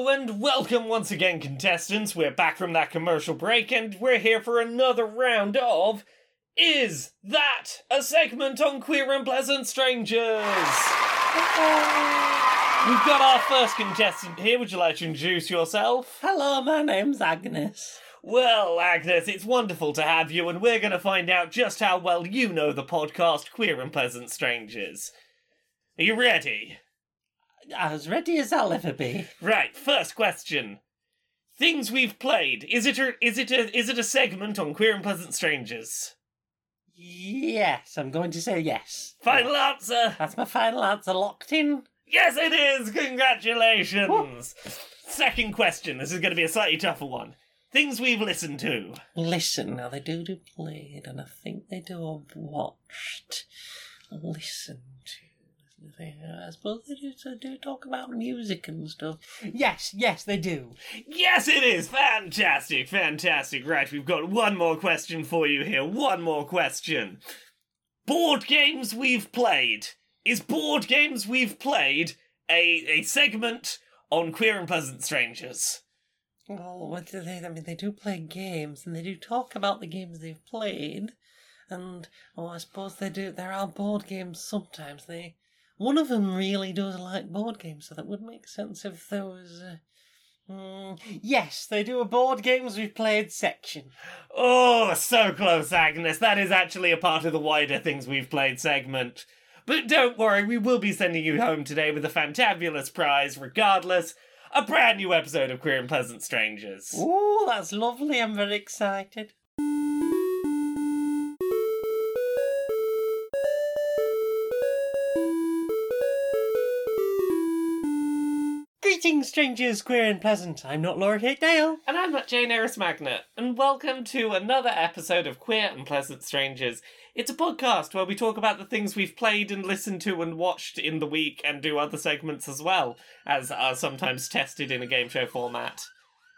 Hello and welcome once again, contestants. We're back from that commercial break and we're here for another round of Is That a Segment on Queer and Pleasant Strangers? We've got our first contestant here. Would you like to introduce yourself? Hello, my name's Agnes. Well, Agnes, it's wonderful to have you, and we're going to find out just how well you know the podcast Queer and Pleasant Strangers. Are you ready? As ready as I'll ever be. Right, first question. Things we've played. Is it a is it a is it a segment on Queer and Pleasant Strangers? Yes, I'm going to say yes. Final answer. That's my final answer locked in. Yes, it is. Congratulations. Second question. This is going to be a slightly tougher one. Things we've listened to. Listen, now they do do played, and I think they do have watched. Listen to. I suppose they do, so do talk about music and stuff. Yes, yes, they do. Yes, it is. Fantastic, fantastic. Right, we've got one more question for you here. One more question. Board games we've played. Is board games we've played a, a segment on Queer and Pleasant Strangers? Well, what do they? I mean, they do play games, and they do talk about the games they've played, and oh, I suppose they do. There are board games sometimes. They one of them really does like board games, so that would make sense if there was. A, mm, yes, they do a board games we've played section. Oh, so close, Agnes. That is actually a part of the wider things we've played segment. But don't worry, we will be sending you home today with a fantabulous prize, regardless. A brand new episode of Queer and Pleasant Strangers. Oh, that's lovely. I'm very excited. Greetings, strangers, queer and pleasant. I'm not Laura Kate Dale. And I'm not Jane Eris Magnet, and welcome to another episode of Queer and Pleasant Strangers. It's a podcast where we talk about the things we've played and listened to and watched in the week and do other segments as well, as are sometimes tested in a game show format.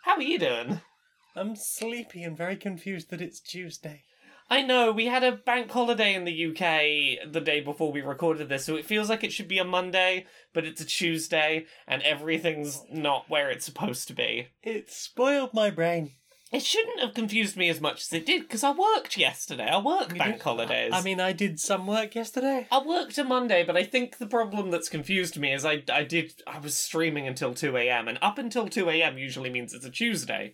How are you doing? I'm sleepy and very confused that it's Tuesday. I know, we had a bank holiday in the UK the day before we recorded this, so it feels like it should be a Monday, but it's a Tuesday, and everything's not where it's supposed to be. It spoiled my brain. It shouldn't have confused me as much as it did, because I worked yesterday. I work bank holidays. I mean, I did some work yesterday. I worked a Monday, but I think the problem that's confused me is I, I did I was streaming until 2 a.m. and up until 2 a.m. usually means it's a Tuesday.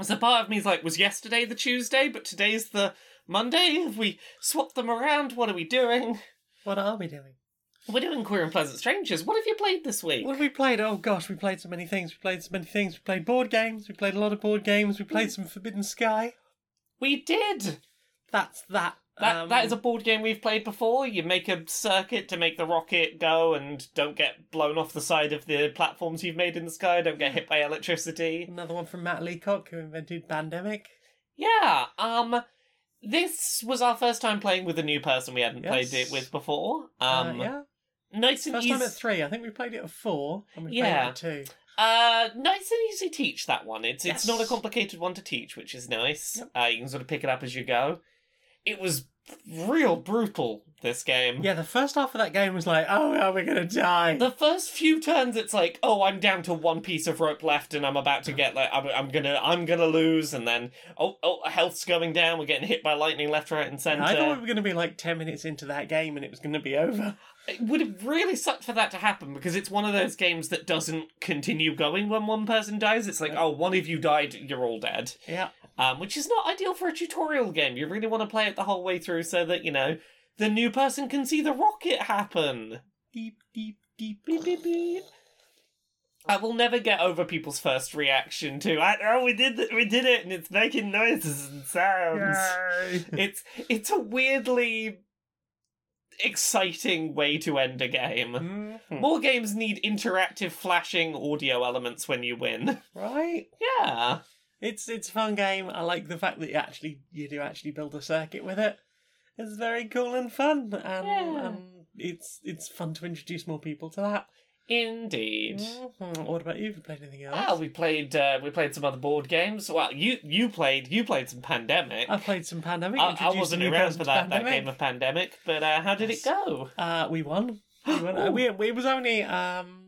So part of me is like, was yesterday the Tuesday, but today's the Monday? Have we swapped them around? What are we doing? What are we doing? We're doing Queer and Pleasant Strangers. What have you played this week? What have we played? Oh gosh, we played so many things. We played so many things. We played board games. We played a lot of board games. We played hmm. some Forbidden Sky. We did. That's that. That um, that is a board game we've played before. You make a circuit to make the rocket go and don't get blown off the side of the platforms you've made in the sky. Don't get hit by electricity. another one from Matt Leacock who invented Pandemic. Yeah. Um. This was our first time playing with a new person we hadn't Yes. played it with before. Uh, Um. yeah. Nice and First easy. time at three. I think we played it at four. And we Yeah. played it at two. Uh, nice and easy to teach that one. It's it's not a complicated one to teach, which is nice. Yep. Uh, you can sort of pick it up as you go. It was real brutal. This game. Yeah, the first half of that game was like, oh, no, we're gonna die. The first few turns, it's like, oh, I'm down to one piece of rope left, and I'm about to get like, I'm, I'm gonna, I'm gonna lose, and then, oh, oh, health's going down. We're getting hit by lightning left, right, and center. I thought we were gonna be like ten minutes into that game and it was gonna be over. It would have really sucked for that to happen because it's one of those games that doesn't continue going when one person dies. It's like, oh, one of you died, you're all dead. Yeah. Um, which is not ideal for a tutorial game. You really want to play it the whole way through so that, you know, the new person can see the rocket happen. Deep, deep, deep, Beep, beep, beep. I will never get over people's first reaction to, I, oh, we did, th- we did it, and it's making noises and sounds. It's it's a weirdly exciting way to end a game. Mhm. More games need interactive flashing audio elements when you win. Right. Yeah. It's it's a fun game. I like the fact that you actually you do actually build a circuit with it. It's very cool and fun, and, Yeah. and it's it's fun to introduce more people to that. Indeed. Mhm. What about you? Have you played anything else? Well, we played uh, we played some other board games. Well, you you played you played some Pandemic. I played some Pandemic. I, I wasn't new around for that, that game of Pandemic, but uh, how did Yes. it go? Uh, we won. We won. We, it was only um,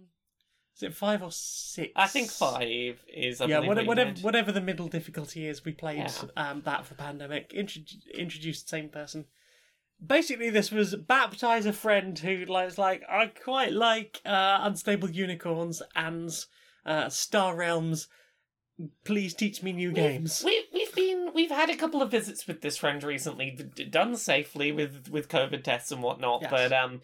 Is it five or six? I think five is. I yeah, whatever, what whatever, the middle difficulty is, we played Yeah. um, that for Pandemic. Intro- introduced the same person. Basically, this was baptize a friend who was like, I quite like uh, Unstable Unicorns and uh, Star Realms. Please teach me new games. We we've been we've had a couple of visits with this friend recently, d- done safely with with COVID tests and whatnot. Yes. But um,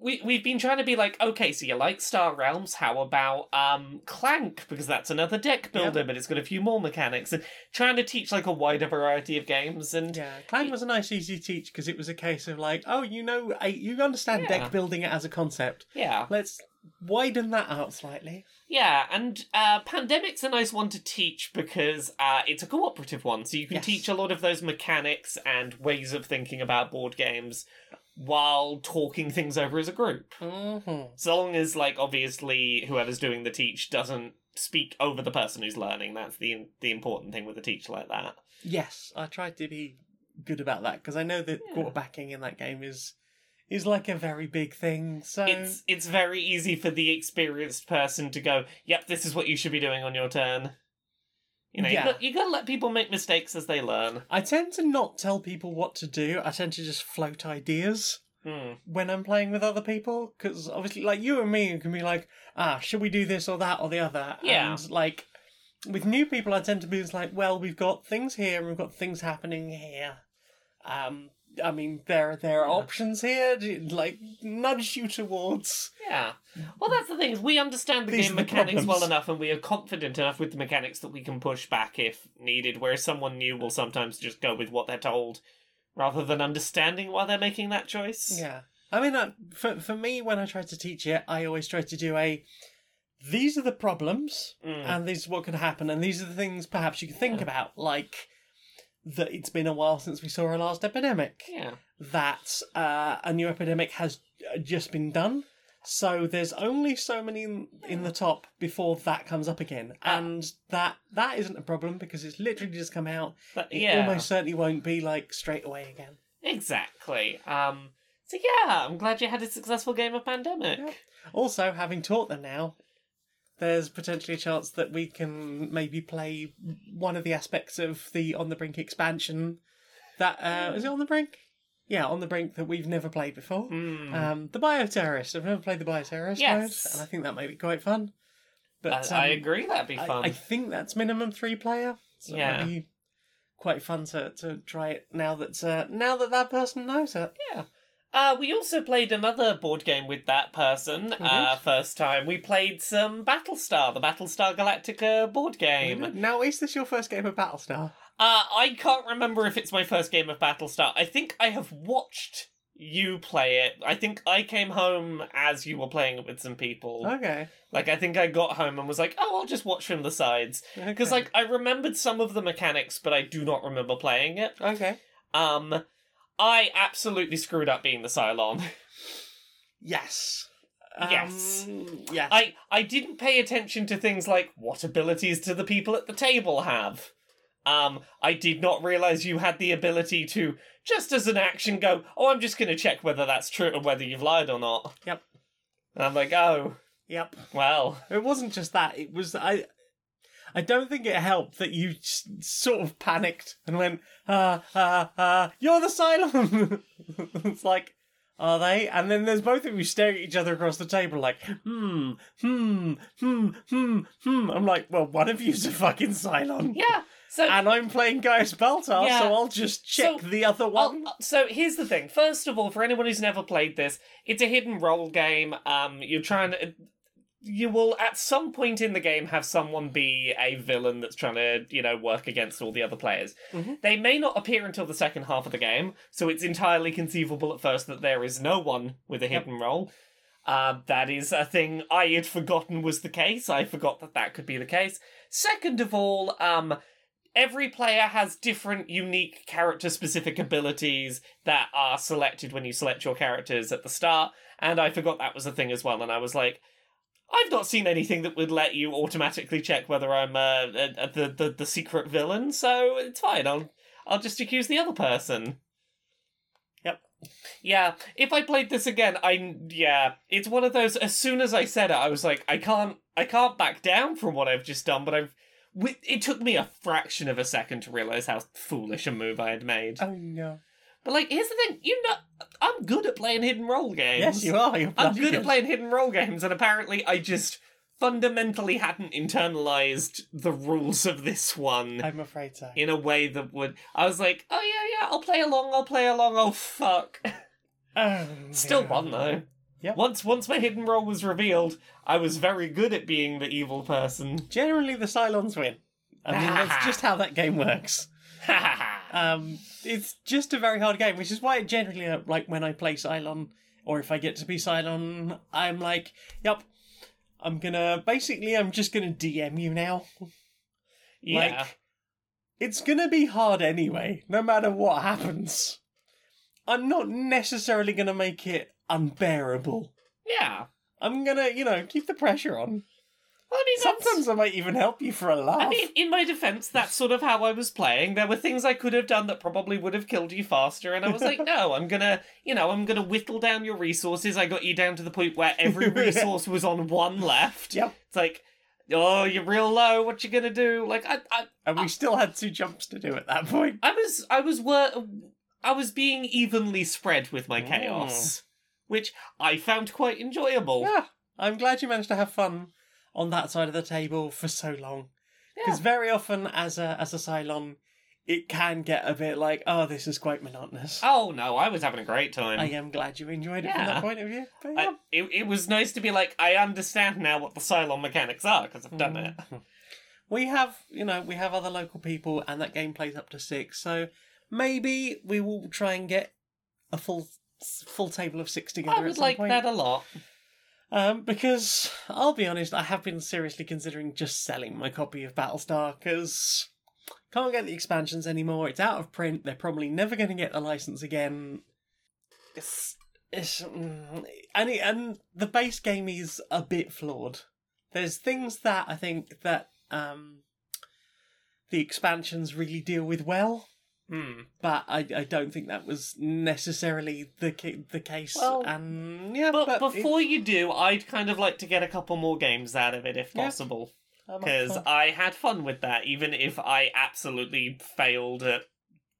we we've been trying to be like, okay, so you like Star Realms? How about um Clank? Because that's another deck builder, but it's got a few more mechanics. And trying to teach like a wider variety of games. And Yeah, Clank was a nice, easy teach because it was a case of like, oh, you know, I, you understand Yeah. deck building as a concept. yeah, Let's widen that out slightly. Yeah, and uh, Pandemic's a nice one to teach because uh, it's a cooperative one, so you can Yes. teach a lot of those mechanics and ways of thinking about board games while talking things over as a group. Mm-hmm. So long as, like, obviously, whoever's doing the teach doesn't speak over the person who's learning. That's the the important thing with a teach like that. Yes, I tried to be good about that because I know that Yeah. quarterbacking in that game is is like a very big thing. So It's it's very easy for the experienced person to go, "Yep, this is what you should be doing on your turn." You know, Yeah. you, got, you gotta let people make mistakes as they learn. I tend to not tell people what to do. I tend to just float ideas Hmm. when I'm playing with other people because obviously, like you and me, can be like, ah, should we do this or that or the other? Yeah. And like with new people, I tend to be just like, well, we've got things here and we've got things happening here. Um, I mean, there there are Yeah. options here. Do- Like nudge you towards. Yeah. Well, that's the thing is we understand the These game the mechanics well enough, and we are confident enough with the mechanics that we can push back if needed. Whereas someone new will sometimes just go with what they're told, rather than understanding why they're making that choice. Yeah. I mean, uh, for for me, when I try to teach it, I always try to do a. These are the problems, Mm. and this is what could happen, and these are the things perhaps you can think about, like that it's been a while since we saw our last epidemic. Yeah. That uh, a new epidemic has uh, just been done, so there's only so many in, in the top before that comes up again, Ah. and that that isn't a problem because it's literally just come out. But, It yeah. almost certainly won't be like straight away again. Exactly. Um. So yeah, I'm glad you had a successful game of Pandemic. Also, having taught them now, there's potentially a chance that we can maybe play one of the aspects of the On the Brink expansion. That uh, is it on the brink? Yeah, on the brink that we've never played before. Hmm. Um, the bioterrorist. I've never played the bioterrorist Yes. mode, and I think that might be quite fun. But I, I um, agree. That'd be fun. I, think that's minimum three player. So Yeah. be quite fun to, to try it now that uh, now that that person knows it. Yeah. Uh, we also played another board game with that person. Uh, first time we played some Battlestar, the Battlestar Galactica board game. Now, is this your first game of Battlestar? Uh, I can't remember if it's my first game of Battlestar. I think I have watched you play it. I think I came home as you were playing it with some people. Okay. Like, I think I got home and was like, oh, I'll just watch from the sides. Because, okay. like, I remembered some of the mechanics, but I do not remember playing it. okay. Um, I absolutely screwed up being the Cylon. Yes. Yes. Um, yes. I I didn't pay attention to things like what abilities do the people at the table have. Um, I did not realize you had the ability to just as an action go, oh, I'm just going to check whether that's true or whether you've lied or not. Yep. And I'm like, oh, Yep. well, It wasn't just that. It was I. I don't think it helped that you sort of panicked and went, ah, ah, ah, you're the Cylon! it's like, are they? And then there's both of you staring at each other across the table like, hmm, hmm, hmm, hmm, hmm. I'm like, well, one of you's a fucking Cylon. yeah. So And I'm playing Gaius Baltar, Yeah. so I'll just check So, the other one. uh, so here's the thing. First of all, for anyone who's never played this, it's a hidden role game. Um, you're trying to. You will at some point in the game have someone be a villain that's trying to, you know, work against all the other players. Mhm. They may not appear until the second half of the game, so it's entirely conceivable at first that there is no one with a hidden role. Uh, that is a thing I had forgotten was the case. I forgot that that could be the case. Second of all, um, every player has different unique character specific abilities that are selected when you select your characters at the start and i forgot that was a thing as well and i was like i've not seen anything that would let you automatically check whether i'm uh, uh, the, the the secret villain so it's fine i'll i'll just accuse the other person Yep. Yeah, if I played this again, I yeah, it's one of those. As soon as I said it, I was like, I can't, I can't back down from what I've just done. But I've, it took me a fraction of a second to realize how foolish a move I had made. Oh no. But like, here's the thing, you know, I'm good at playing hidden role games. Yes, you are. You're I'm good at playing hidden role games, and apparently, I just fundamentally hadn't internalized the rules of this one I'm afraid so. in a way that would. I was like, oh yeah, yeah, I'll play along, I'll play along. Oh fuck. Oh, Still yeah. fun though. Yep. Once once my hidden role was revealed, I was very good at being the evil person. Generally, the Cylons win. I mean, that's just how that game works. Um, it's just a very hard game, which is why generally, uh, like when I play Cylon, or if I get to be Cylon, I'm like, yep, I'm gonna basically, I'm just gonna DM you now. Yeah. Like, it's gonna be hard anyway, no matter what happens. I'm not necessarily gonna make it unbearable. yeah. I'm gonna, you know, keep the pressure on. I mean, Sometimes I might even help you for a laugh. I mean, in my defense, that's sort of how I was playing. There were things I could have done that probably would have killed you faster, and I was like, no, I'm gonna, you know, I'm gonna whittle down your resources. I got you down to the point where every resource was on one left. Yep. It's like, oh, you're real low. What you gonna do? Like, I, I, and we still had two jumps to do at that point. I was, I was, wor- I was being evenly spread with my mm. chaos, which I found quite enjoyable. Yeah, I'm glad you managed to have fun on that side of the table for so long. Yeah. Because very often, as a as a Cylon, it can get a bit like, oh, this is quite monotonous. Oh no, I was having a great time. I am glad you enjoyed it from that point of view. But yeah. I, it, it was nice to be like, I understand now what the Cylon mechanics are because I've done it. Mhm. We have, you know, we have other local people, and that game plays up to six. So maybe we will try and get a full full table of six together. I would like point. that a lot. Um, because I'll be honest, I have been seriously considering just selling my copy of Battlestar because can't get the expansions anymore. It's out of print. They're probably never going to get the license again. It's it's mm, and it, and the base game is a bit flawed. There's things that I think that um the expansions really deal with well, Hmm. but I, I don't think that was necessarily the ca- the case. Well, and yeah, But, but, before you do, I'd kind of like to get a couple more games out of it if Yeah. possible. Because for- I had fun with that, even if I absolutely failed at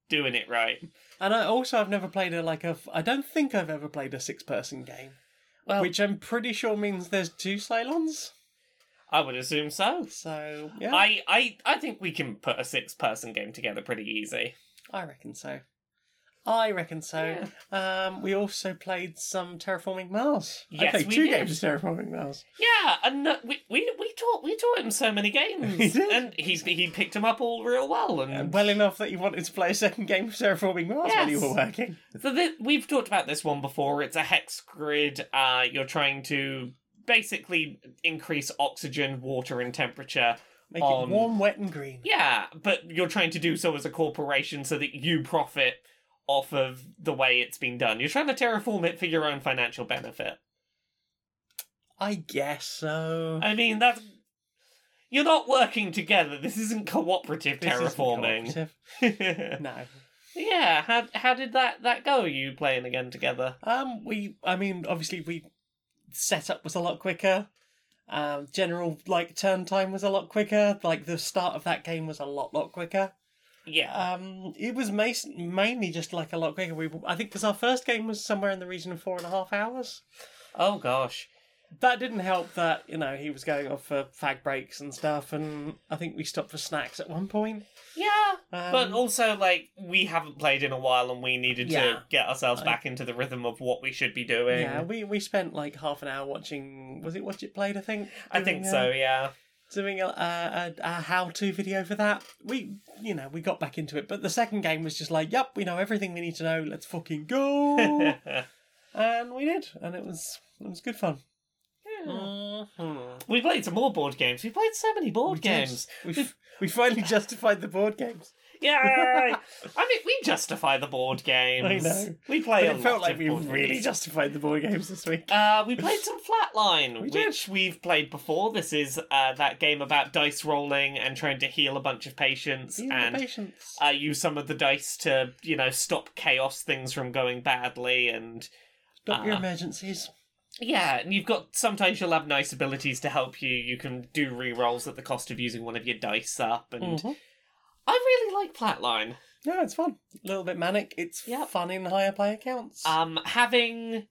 doing it right. And I also I've never played a like a f- I don't think I've ever played a six person game, Well, which I'm pretty sure means there's two Cylons. I would assume so. So yeah, I, I, I think we can put a six person game together pretty easy. I reckon so. I reckon so. Um, we also played some Terraforming Mars. Yes, I played we two did. games of Terraforming Mars. Yeah, and uh, we, we we taught we taught him so many games, He did. and he's he picked them up all real well. And And well enough that you wanted to play a second game of Terraforming Mars while you were working. So th- we've talked about this one before. It's a hex grid. Uh, you're trying to basically increase oxygen, water, and temperature. Make On- it warm, wet, and green. Yeah, but you're trying to do so as a corporation so that you profit off of the way it's been done. You're trying to terraform it for your own financial benefit. I guess so. I mean, that's. You're not working together. This isn't cooperative This isn't terraforming. cooperative. No. yeah, how how did that that go? You playing again together? Um, we, I mean, obviously, we setup was a lot quicker. Um, general like turn time was a lot quicker. Like the start of that game was a lot, lot quicker. Yeah. Um, it was mas- mainly just like a lot quicker. We, I think, because our first game was somewhere in the region of four and a half hours. Oh gosh. That didn't help. That you know he was going off for fag breaks and stuff, and I think we stopped for snacks at one point. Yeah, Um, but also like we haven't played in a while, and we needed Yeah. to get ourselves I- back into the rhythm of what we should be doing. yeah, we we spent like half an hour watching. Was it Watch It Played? I think. I think Doing, so. uh, Yeah. doing a, a, a how-to video for that. We, you know, we got back into it. But the second game was just like, yep, we know everything we need to know. Let's fucking go, and we did, and it was it was good fun. Mhm. we played some more board games. We played so many board We games. We f- we finally justified the board games. Yay! I mean, we justify the board games. I know. We play But a it felt like we really games. justified the board games this week. Uh, we played some Flatline, We did. which we've played before. This is uh, that game about dice rolling and trying to heal a bunch of patients Even and the patience. uh, use some of the dice to, you know, stop chaos things from going badly. And Stop your uh, emergencies. Yeah, and you've got sometimes you'll have nice abilities to help you. You can do re rolls at the cost of using one of your dice up. And Mhm. I really like Flatline. Yeah, it's fun. A little bit manic. It's Yep. fun in higher player counts. Um, having.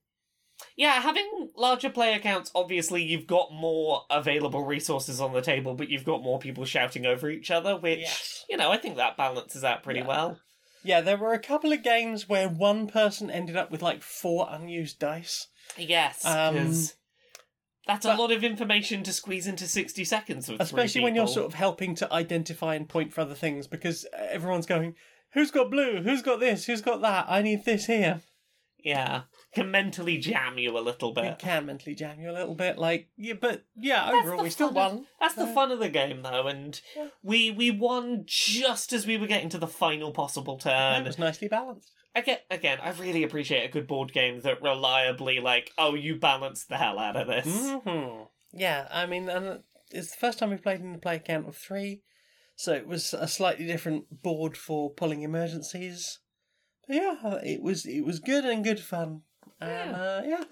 Yeah, having larger player counts, obviously you've got more available resources on the table, but you've got more people shouting over each other, which, Yes. you know, I think that balances out pretty Yeah. well. yeah, there were a couple of games where one person ended up with like four unused dice. Yes, Um, 'cause that's a lot of information to squeeze into 60 seconds with Especially when you're sort of helping to identify and point for other things because everyone's going, Who's got blue? Who's got this? Who's got that? I need this here. Yeah, can mentally jam you a little It bit. can mentally jam you a little bit. Like, yeah, but yeah, That's overall, we still fun of- won. That's the Uh, fun of the game, though, and Yeah. we we won just as we were getting to the final possible turn. It was nicely balanced. Again, again, I really appreciate a good board game that reliably, like, oh, you balanced the hell out of this. hmm Yeah, I mean, and it's the first time we played in the play count of three, so it was a slightly different board for pulling emergencies. But yeah, it was it was good and good fun. And Yeah. uh, yeah,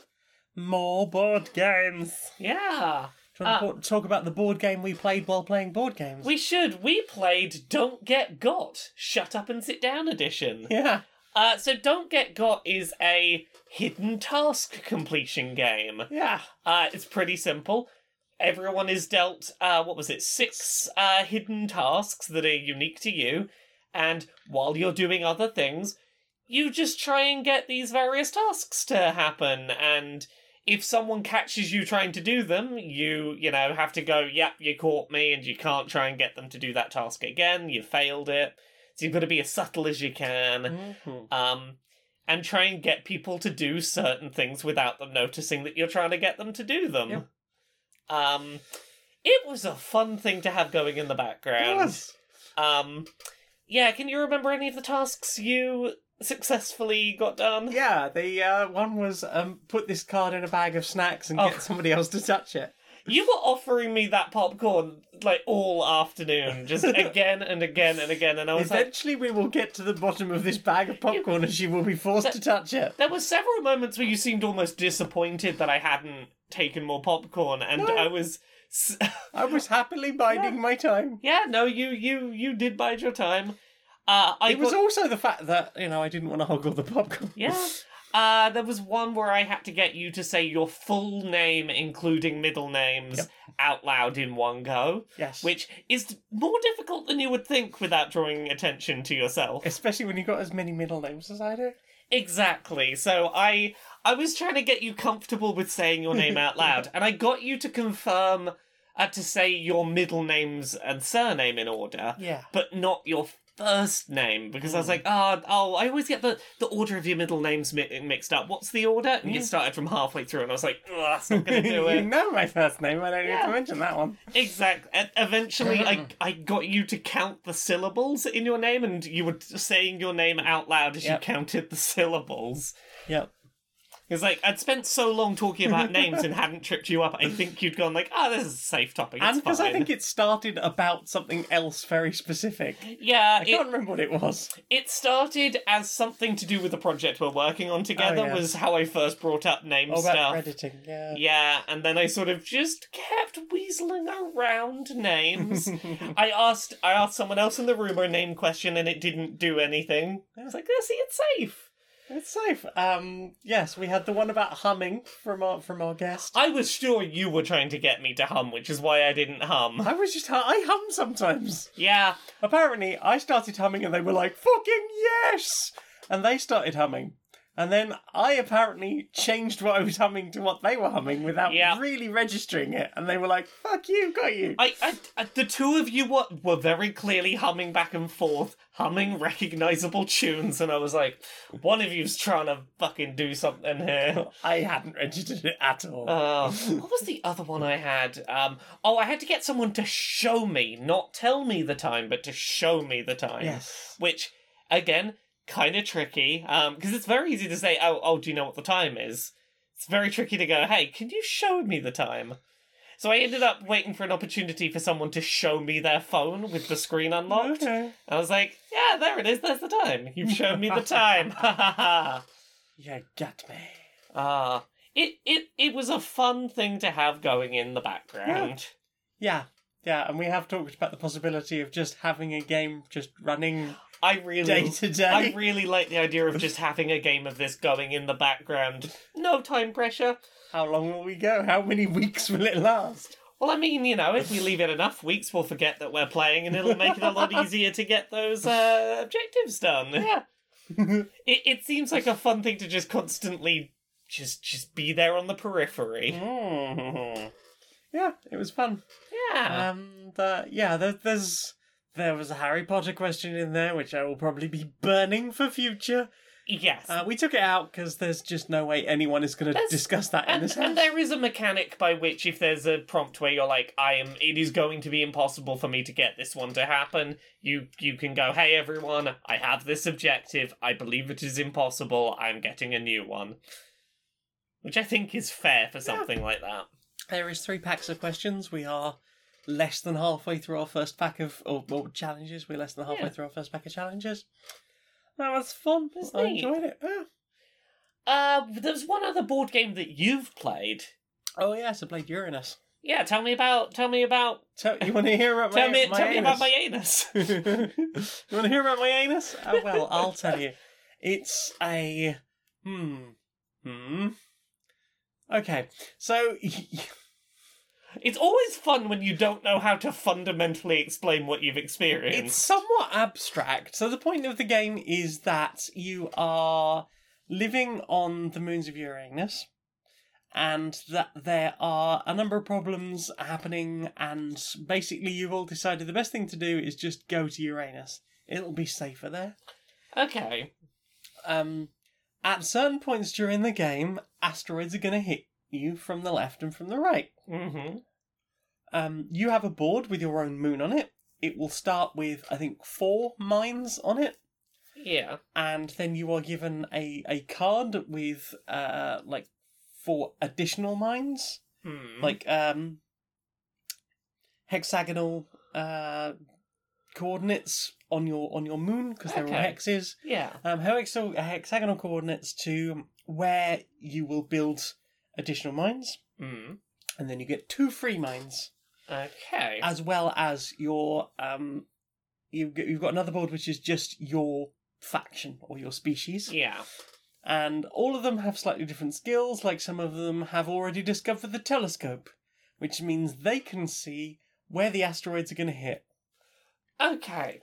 more board games. Yeah, Do you want Uh, to talk about the board game we played while playing board games? we should. We played Don't Get Got, Shut Up and Sit Down edition. yeah, Uh, so Don't Get Got is a hidden task completion game. yeah, Uh, it's pretty simple. Everyone is dealt, uh, what was it, six uh, hidden tasks that are unique to you, and while you're doing other things, you just try and get these various tasks to happen. And if someone catches you trying to do them, you, you know, have to go, yep, you caught me, and you can't try and get them to do that task again. You failed it. So you've got to be as subtle as you can Mhm. um, and try and get people to do certain things without them noticing that you're trying to get them to do them. Yep. Um, it was a fun thing to have going in the background. was. Um, yeah, can you remember any of the tasks you successfully got done? Yeah, the uh, one was um, put this card in a bag of snacks and Oh. get somebody else to touch it. You were offering me that popcorn like all afternoon, just again and again and again, and I was like, Eventually, we will get to the bottom of this bag of popcorn, and she will be forced to touch it. There were several moments where you seemed almost disappointed that I hadn't taken more popcorn, and No. I was. s- I was happily biding my time. Yeah, no, you you you did bide your time. Uh, I it was got- also the fact that you know I didn't want to hog all the popcorn. yeah. Uh, there was one where I had to get you to say your full name, including middle names, Yep. out loud in one go, Yes. which is more difficult than you would think without drawing attention to yourself. especially when you've got as many middle names as I do. Exactly. So I I was trying to get you comfortable with saying your name out loud, and I got you to confirm uh, to say your middle names and surname in order, Yeah. but not your first name because I was Hmm. like, oh, oh, I always get the, the order of your middle names mi- mixed up. What's the order? And you started from halfway through, and I was like, oh, that's not going to do it. you it. know my first name. I don't need Yeah. to mention that one. Exactly. And eventually, I I got you to count the syllables in your name, and you were saying your name out loud as Yep. you counted the syllables. Yep. It's like I'd spent so long talking about names and hadn't tripped you up. I think you'd gone like, "Ah, this is a safe topic." It's and because. I think it started about something else very specific. yeah, I it, can't remember what it was. it started as something to do with the project we're working on together. Oh, yeah. Was how I first brought up name Oh, stuff. about crediting. Yeah. Yeah, and then I sort of just kept weaseling around names. I asked I asked someone else in the room a name question and it didn't do anything. I was like, "See, it's safe." It's safe. Um, yes, we had the one about humming from our from our guest. I was sure you were trying to get me to hum, which is why I didn't hum. I was just I hum sometimes. Yeah, Apparently, I started humming and they were like, "Fucking yes!" And they started humming, And then I apparently changed what I was humming to what they were humming without Yeah. really registering it. And they were like, fuck you, got you. I, I, I, the two of you were, were very clearly humming back and forth, humming recognizable tunes, and I was like, one of you's trying to fucking do something here. I hadn't registered it at all. Uh, what was the other one I had? Um, oh, I had to get someone to show me, not tell me the time, but to show me the time. yes. Which, again, kind of tricky, because it's very easy to say, oh, oh, do you know what the time is? It's very tricky to go, hey, can you show me the time? So I ended up waiting for an opportunity for someone to show me their phone with the screen unlocked. Okay. I was like, yeah, there it is, there's the time. You've shown me the time. Ha ha ha. You got me. Ah, it, it, it was a fun thing to have going in the background. Yeah. Yeah, and we have talked about the possibility of just having a game just running I really day to day. I really like the idea of just having a game of this going in the background. No time pressure. How long will we go? How many weeks will it last? Well, I mean, you know, if we leave it enough weeks, we'll forget that we're playing, and it'll make it a lot easier to get those uh, objectives done. Yeah, it it seems like a fun thing to just constantly just just be there on the periphery. Mm. Yeah, it was fun. Yeah, And uh, yeah, there, there's there was a Harry Potter question in there, which I will probably be burning for future. yes. Uh, we took it out because there's just no way anyone is going to discuss that in and, this and there is a mechanic by which if there's a prompt where you're like i am it is going to be impossible for me to get this one to happen you you can go hey everyone i have this objective i believe it is impossible i'm getting a new one which i think is fair for something like that There is three packs of questions. We are less than halfway through our first pack of or, or challenges. We're less than halfway Yeah. through our first pack of challenges. That was fun. It's I neat. enjoyed it. Yeah. uh there's one other board game that you've played Oh yes, I played Uranus. yeah tell me about tell me about Tell, you want to hear about tell my, me my tell me about anus? my anus you want to hear about my anus? Oh, well, I'll tell you. It's a hmm hmm. Okay, so it's always fun when you don't know how to fundamentally explain what you've experienced it's somewhat abstract. So the point of the game is that you are living on the moons of Uranus, and that there are a number of problems happening, and basically you've all decided the best thing to do is just go to Uranus. It'll be safer there. okay um, at certain points during the game, asteroids are going to hit you from the left and from the right. mm-hmm Um, you have a board with your own moon on it. It will start with, I think, four mines on it, yeah and then you are given a, a card with uh like four additional mines, Hmm. like um hexagonal uh coordinates on your on your moon because they're all Okay. hexes. Yeah. um, hexagonal, hexagonal coordinates to where you will build additional mines, Mm. and then you get two free mines, Okay. as well as your um, you've got, you've got another board which is just your faction or your species, yeah. and all of them have slightly different skills. Like some of them have already discovered the telescope, which means they can see where the asteroids are going to hit. Okay.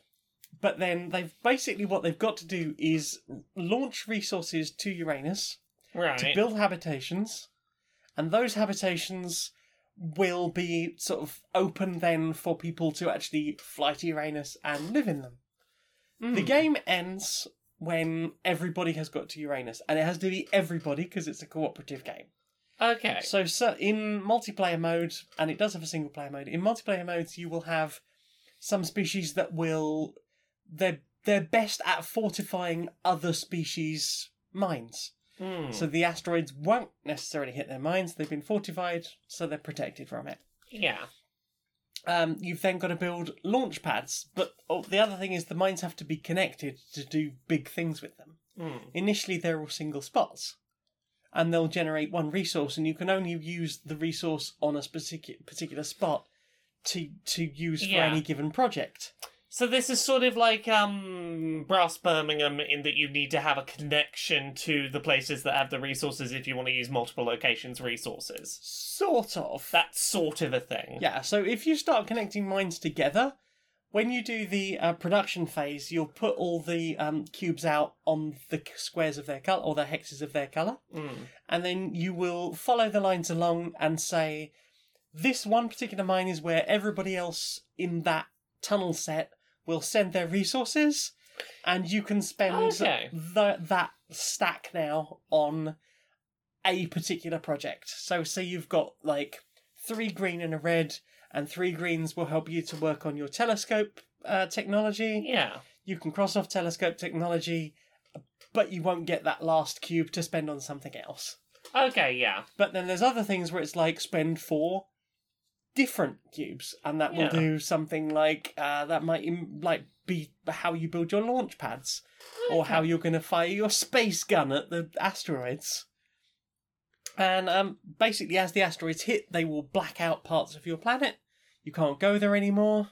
But then they've basically what they've got to do is launch resources to Uranus Right. to build habitations, and those habitations will be sort of open then for people to actually fly to Uranus and live in them. Mm. The game ends when everybody has got to Uranus, and it has to be everybody because it's a cooperative game. Okay. So, so in multiplayer mode, and it does have a single player mode. In multiplayer modes, you will have some species that will they're they're best at fortifying other species' mines. Hmm. So the asteroids won't necessarily hit their mines. They've been fortified, so they're protected from it. yeah. Um, you've then got to build launch pads, but oh, the other thing is the mines have to be connected to do big things with them. Hmm. Initially, they're all single spots, and they'll generate one resource, and you can only use the resource on a specific particular spot to to use for Yeah. any given project. So this is sort of like um Brass Birmingham in that you need to have a connection to the places that have the resources if you want to use multiple locations resources. Sort of. That sort of a thing. Yeah, so if you start connecting mines together, when you do the uh, production phase, you'll put all the um, cubes out on the squares of their color or the hexes of their color, Mm. and then you will follow the lines along and say, this one particular mine is where everybody else in that tunnel set will send their resources, and you can spend Okay. the, that stack now on a particular project. So, say you've got like three green and a red, and three greens will help you to work on your telescope uh, technology. Yeah. You can cross off telescope technology, but you won't get that last cube to spend on something else. Okay, yeah. But then there's other things where it's like spend four different cubes, and that will Yeah. do something like uh, that might im- like be how you build your launch pads, or how you're going to fire your space gun at the asteroids. And um, basically, as the asteroids hit, they will black out parts of your planet. You can't go there anymore.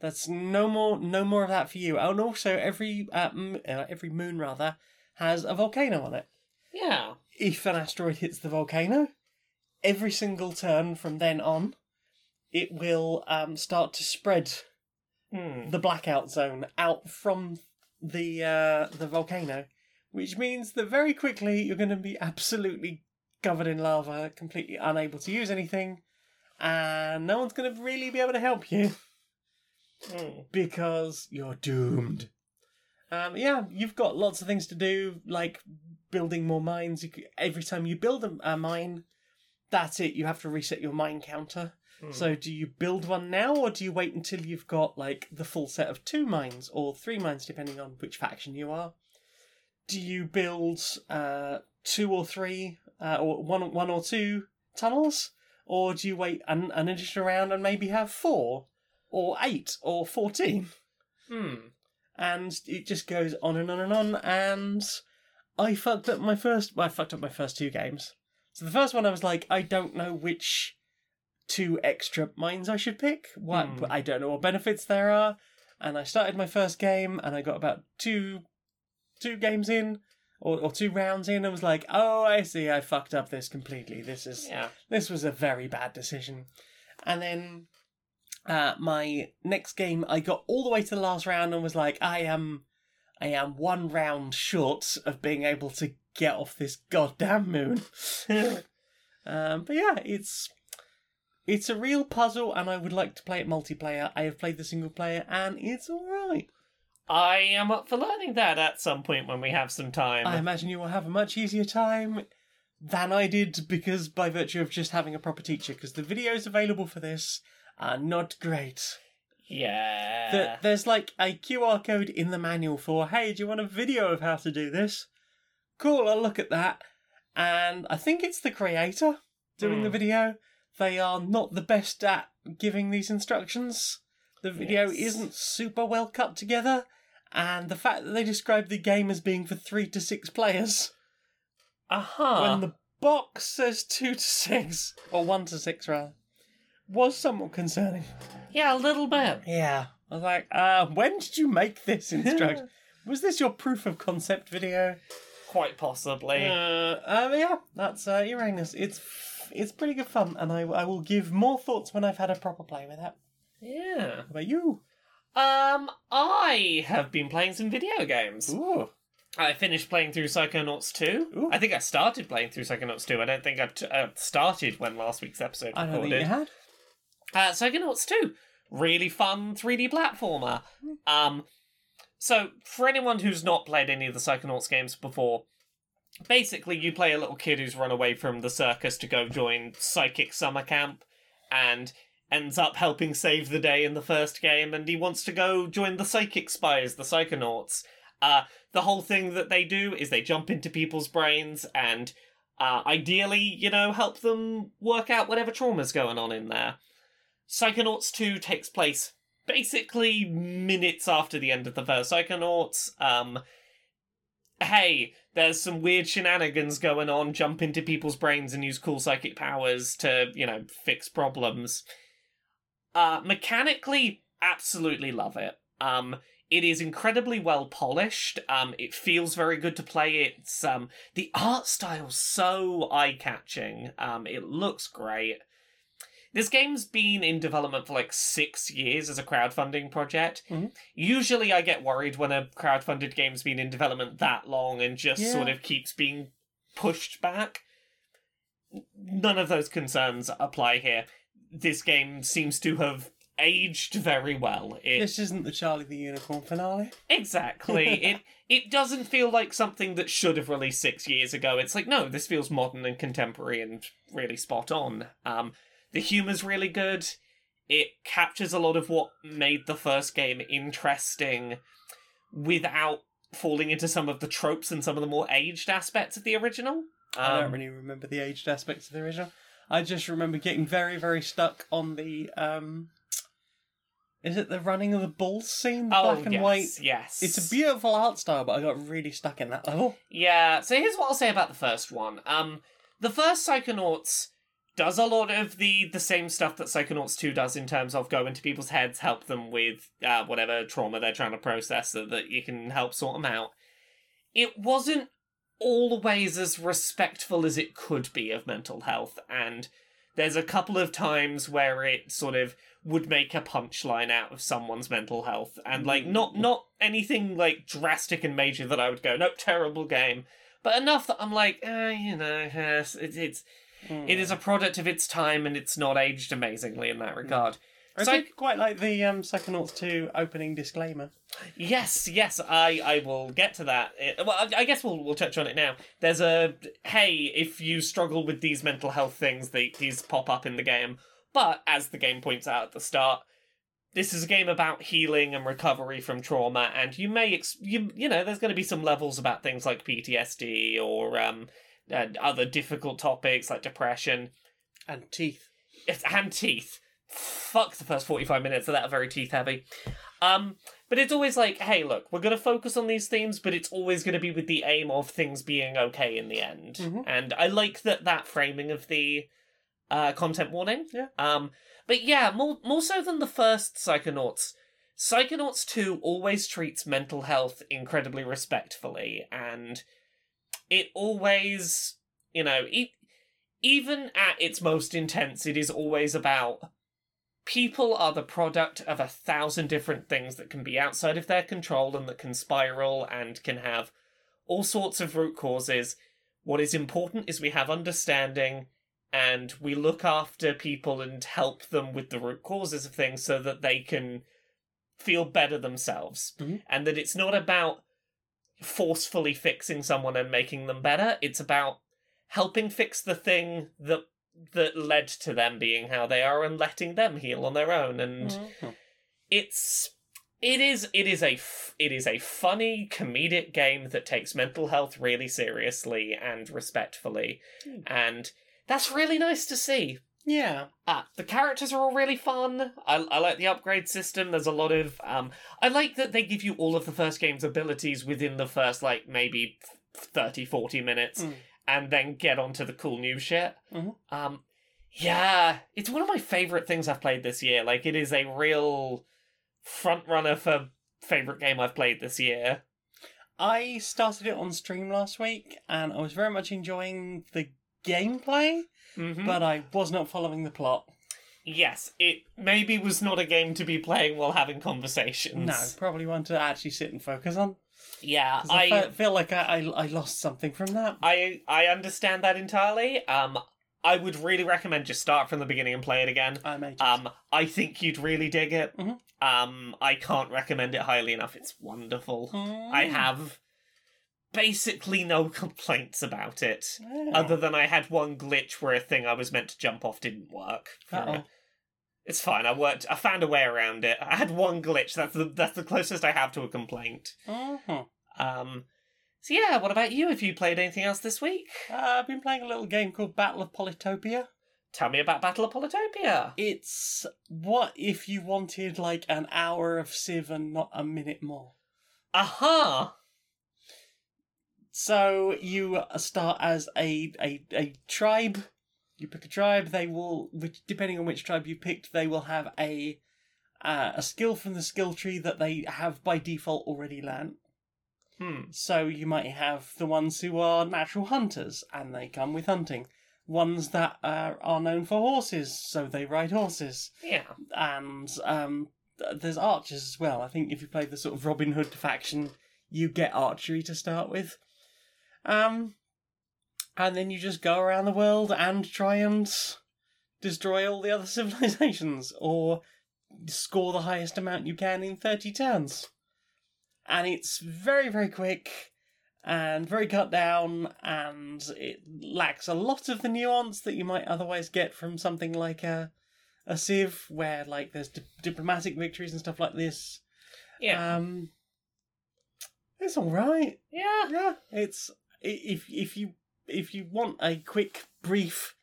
That's no more, no more of that for you. And also, every uh, m- uh, every moon rather has a volcano on it Yeah. if an asteroid hits the volcano, every single turn from then on, it will um, start to spread Hmm. the blackout zone out from the uh, the volcano, which means that very quickly you're going to be absolutely covered in lava, completely unable to use anything, and no one's going to really be able to help you Hmm. because you're doomed. Um, yeah, you've got lots of things to do, like building more mines. You c every time you build a, a mine, that's it. You have to reset your mine counter. Hmm. So, do you build one now, or do you wait until you've got like the full set of two mines or three mines, depending on which faction you are? Do you build uh, two or three, uh, or one, one or two tunnels, or do you wait an, an additional round and maybe have four, or eight, or fourteen? Hmm. and it just goes on and on and on. And I fucked up my first. Well, I fucked up my first two games. So the first one, I was like, I don't know which two extra mines I should pick. What Hmm. I don't know what benefits there are. And I started my first game, and I got about two two games in. Or, or two rounds in, and was like, "Oh, I see. I fucked up this completely. This is Yeah. this was a very bad decision. And then uh, my next game, I got all the way to the last round and was like, I am, I am one round short of being able to get off this goddamn moon. um, but yeah, it's it's a real puzzle, and I would like to play it multiplayer. I have played the single player, and it's all right. I am up for learning that at some point when we have some time. I imagine you will have a much easier time than I did because by virtue of just having a proper teacher, because the videos available for this are not great. Yeah. There- There's like a QR code in the manual for, hey, do you want a video of how to do this? Cool, I'll look at that. And I think it's the creator doing the Hmm. video. They are not the best at giving these instructions. The video Yes. isn't super well cut together. And the fact that they describe the game as being for three to six players Aha. when the box says two to six, or one to six rather, was somewhat concerning. Yeah, a little bit. Yeah. I was like, uh, when did you make this instruction? was this your proof of concept video? Quite possibly. Uh, um, yeah, that's uh, Uranus. It's it's pretty good fun, and I, I will give more thoughts when I've had a proper play with it. yeah. How about you? Um, I have been playing some video games. Ooh. I finished playing through Psychonauts 2. Ooh. I think I started playing through Psychonauts 2. I don't think I t- uh, started when last week's episode I don't think you had. Uh, Psychonauts 2. Really fun 3D platformer. Um, so, for anyone who's not played any of the Psychonauts games before, basically you play a little kid who's run away from the circus to go join Psychic Summer Camp and ends up helping save the day in the first game, and he wants to go join the Psychic Spies, the Psychonauts. Uh, the whole thing that they do is they jump into people's brains and uh, ideally, you know, help them work out whatever trauma's going on in there. Psychonauts 2 takes place basically minutes after the end of the first Psychonauts. Um, hey, there's some weird shenanigans going on, jump into people's brains and use cool psychic powers to, you know, fix problems. Uh, mechanically, absolutely love it. Um, it is incredibly well polished. Um, it feels very good to play. It's um, the art style's so eye catching. Um, it looks great. This game's been in development for like six years as a crowdfunding project. Mhm. Usually, I get worried when a crowdfunded game's been in development that long and just Yeah. sort of keeps being pushed back. None of those concerns apply here. This game seems to have aged very well. It This isn't the Charlie the Unicorn finale. Exactly. it it doesn't feel like something that should have released six years ago. It's like no, this feels modern and contemporary and really spot on. Um, the humor's really good. It captures a lot of what made the first game interesting, without falling into some of the tropes and some of the more aged aspects of the original. I don't Um, really remember the aged aspects of the original. I just remember getting very, very stuck on the um. Is it the running of the bulls scene? The oh black and yes, white. yes. It's a beautiful art style, but I got really stuck in that level. Yeah, so here's what I'll say about the first one. Um, the first Psychonauts does a lot of the the same stuff that Psychonauts 2 does in terms of go into people's heads, help them with uh, whatever trauma they're trying to process so that you can help sort them out. It wasn't always as respectful as it could be of mental health, and there's a couple of times where it sort of would make a punchline out of someone's mental health and like not not anything like drastic and major that I would go nope terrible game but enough that I'm like eh, you know it's, it, it's it is a product of its time and it's not aged amazingly in that regard I so- quite like the um, Psychonauts 2 opening disclaimer. Yes, yes, I I will get to that. It- well, I, I guess we'll we'll touch on it now. There's a hey, if you struggle with these mental health things, they, these pop up in the game. But as the game points out at the start, this is a game about healing and recovery from trauma, and you may ex- you you know there's going to be some levels about things like PTSD or um and other difficult topics like depression And teeth. it's and teeth. Fuck the first forty five minutes of that are very teeth heavy. Um, but it's always like, hey, look, we're gonna focus on these themes, but it's always gonna be with the aim of things being okay in the end. Mhm. And I like that that framing of the uh, content warning. Yeah. Um, but yeah, more more so than the first Psychonauts. Psychonauts 2 always treats mental health incredibly respectfully, and it always, you know, e- even at its most intense, it is always about people are the product of a thousand different things that can be outside of their control and that can spiral and can have all sorts of root causes. What is important is we have understanding and we look after people and help them with the root causes of things so that they can feel better themselves. Mhm. And that it's not about forcefully fixing someone and making them better, it's about helping fix the thing that that led to them being how they are and letting them heal on their own and Mhm. it's it is it is a f- it is a funny comedic game that takes mental health really seriously and respectfully Hmm. and that's really nice to see Yeah. uh, the characters are all really fun. I, I like the upgrade system. There's a lot of. Um, I like that they give you all of the first game's abilities within the first, like, maybe 30, 40 minutes, Mm. and then get onto the cool new shit. Mhm. Um, yeah, it's one of my favorite things I've played this year. Like, it is a real front runner for favorite game I've played this year. I started it on stream last week, and I was very much enjoying the gameplay, hmm but I was not following the plot. yes, it maybe was not a game to be playing while having conversations. No, probably one to actually sit and focus on. Yeah, 'Cause I, I fe- feel like I, I, I lost something from that. I I understand that entirely. Um, I would really recommend just start from the beginning and play it again. I made it. Um, I think you'd really dig it. Mhm. Um, I can't recommend it highly enough. It's wonderful. I Mm. have basically no complaints about it, Yeah. other than I had one glitch where a thing I was meant to jump off didn't work. a- Uh-oh. It's fine. I worked. I found a way around it. I had one glitch. That's the that's the closest I have to a complaint. Mhm. Um. So yeah, what about you? Have you played anything else this week? Uh, I've been playing a little game called Battle of Polytopia. Tell me about Battle of Polytopia. It's what if you wanted like an hour of Civ and not a minute more. Aha! So you start as a, a, a tribe. You pick a tribe. They will, which depending on which tribe you picked, they will have a uh, a skill from the skill tree that they have by default already learnt. Hmm. So you might have the ones who are natural hunters, and they come with hunting. ones that are, are known for horses, so they ride horses. Yeah. And um, there's archers as well. I think if you play the sort of Robin Hood faction, you get archery to start with. Um, and then you just go around the world and try and destroy all the other civilizations, or score the highest amount you can in 30 turns. And it's very, very quick and very cut down, and it lacks a lot of the nuance that you might otherwise get from something like a, a Civ, where like there's di- diplomatic victories and stuff like this. Yeah. Um, it's all right. yeah. Yeah, it's if if you if you want a quick, brief,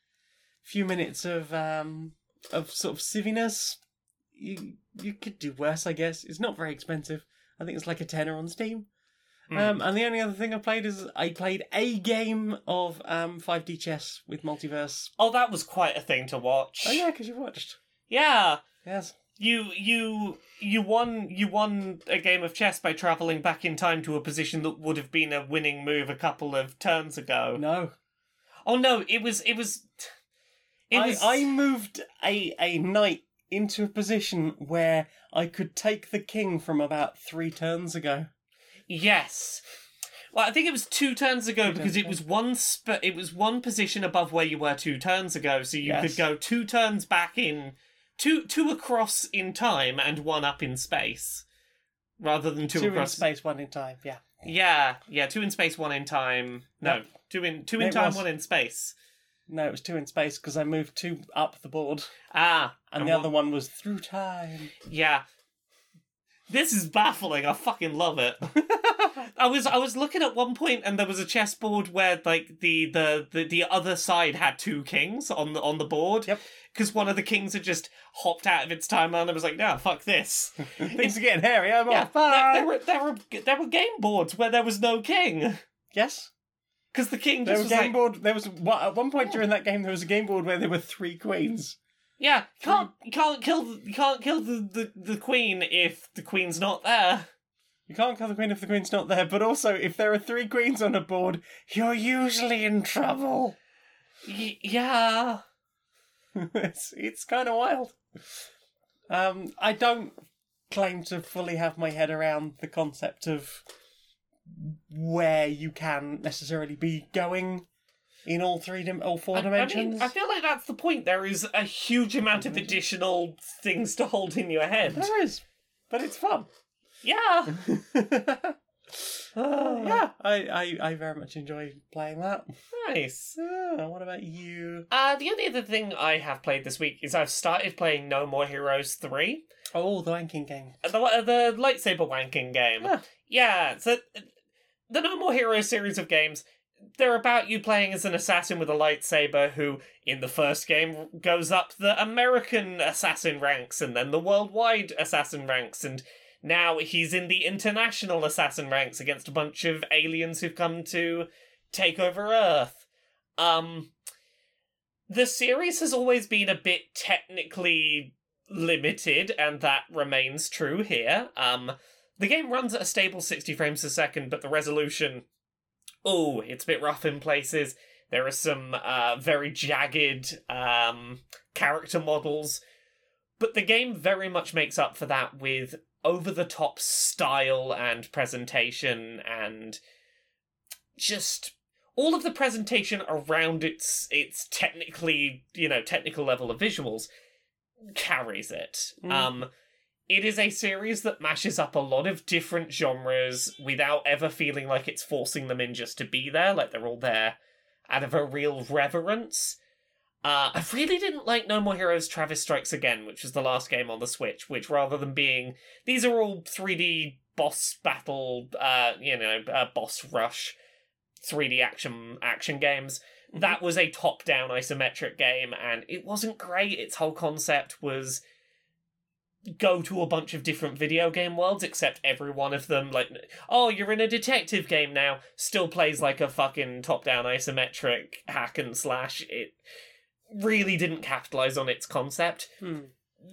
few minutes of um of sort of civiness, you you could do worse, I guess. It's not very expensive. I think it's like a tenner on Steam. Hmm. Um, and the only other thing I played is I played a game of um 5D chess with multiverse. Oh, that was quite a thing to watch. Oh yeah, because you watched. Yeah. Yes. You you you won you won a game of chess by traveling back in time to a position that would have been a winning move a couple of turns ago. No. Oh no, it was it was it I, was I moved a a knight into a position where I could take the king from about three turns ago. Yes. Well, I think it was two turns ago because it was one sp- it was one position above where you were two turns ago, so you Yes. could go two turns back in two two across in time and one up in space. Rather than two, Two in across space, one in time. Yeah. Yeah, yeah, two in space, one in time. No, Yep. two in two in It time, was. one in space. No, it was two in space because I moved two up the board, Ah, and the other one was through time. Yeah. This is baffling. I fucking love it. I was I was looking at one point and there was a chessboard where like the the the, the other side had two kings on the on the board. Yep. Because one of the kings had just hopped out of its timeline and was like, "No, fuck this." Things are getting hairy. I'm yeah, off. Bye. there, there were there were there were game boards where there was no king Yes. because the king There just was game like, board. There was what, at one point during that game there was a game board where there were three queens. "Yeah, can't you can't kill can't kill the, the the queen if the queen's not there." You can't kill the queen if the queen's not there, but also if there are three queens on a board, you're usually in trouble. Y- yeah. it's it's kind of wild. Um, I don't claim to fully have my head around the concept of where you can necessarily be going in all three, dim- all four I- dimensions. I, mean, I feel like that's the point. There is a huge amount of additional things to hold in your head. there is, but it's fun. Yeah. yeah, I, I I very much enjoy playing that. Nice. Yeah, what about you? Uh, the only other thing I have played this week is I've started playing No More Heroes 3. Oh, the wanking game. Uh, The, uh, the lightsaber wanking game. Yeah. Yeah, so uh, the No More Heroes series of games, they're about you playing as an assassin with a lightsaber who, in the first game, goes up the American assassin ranks and then the worldwide assassin ranks, and now he's in the international assassin ranks against a bunch of aliens who've come to take over Earth. Um, the series has always been a bit technically limited, and that remains true here. Um, the game runs at a stable 60 frames a second, but the resolution, oh, it's a bit rough in places. There are some uh, very jagged um, character models, but the game very much makes up for that with over the top style and presentation and just all of the presentation around its its technically you know technical level of visuals carries it Mm. um it is a series that mashes up a lot of different genres without ever feeling like it's forcing them in just to be there like they're all there out of a real reverence uh, I really didn't like No More Heroes Travis Strikes Again, which was the last game on the Switch, which rather than being these are all 3D boss battle, uh, you know, uh, boss rush 3D action action games. Mm-hmm. That was a top-down isometric game, and it wasn't great. Its whole concept was go to a bunch of different video game worlds, except every one of them, like, oh, you're in a detective game now, still plays like a fucking top-down isometric hack and slash. It really didn't capitalize on its concept. Hmm.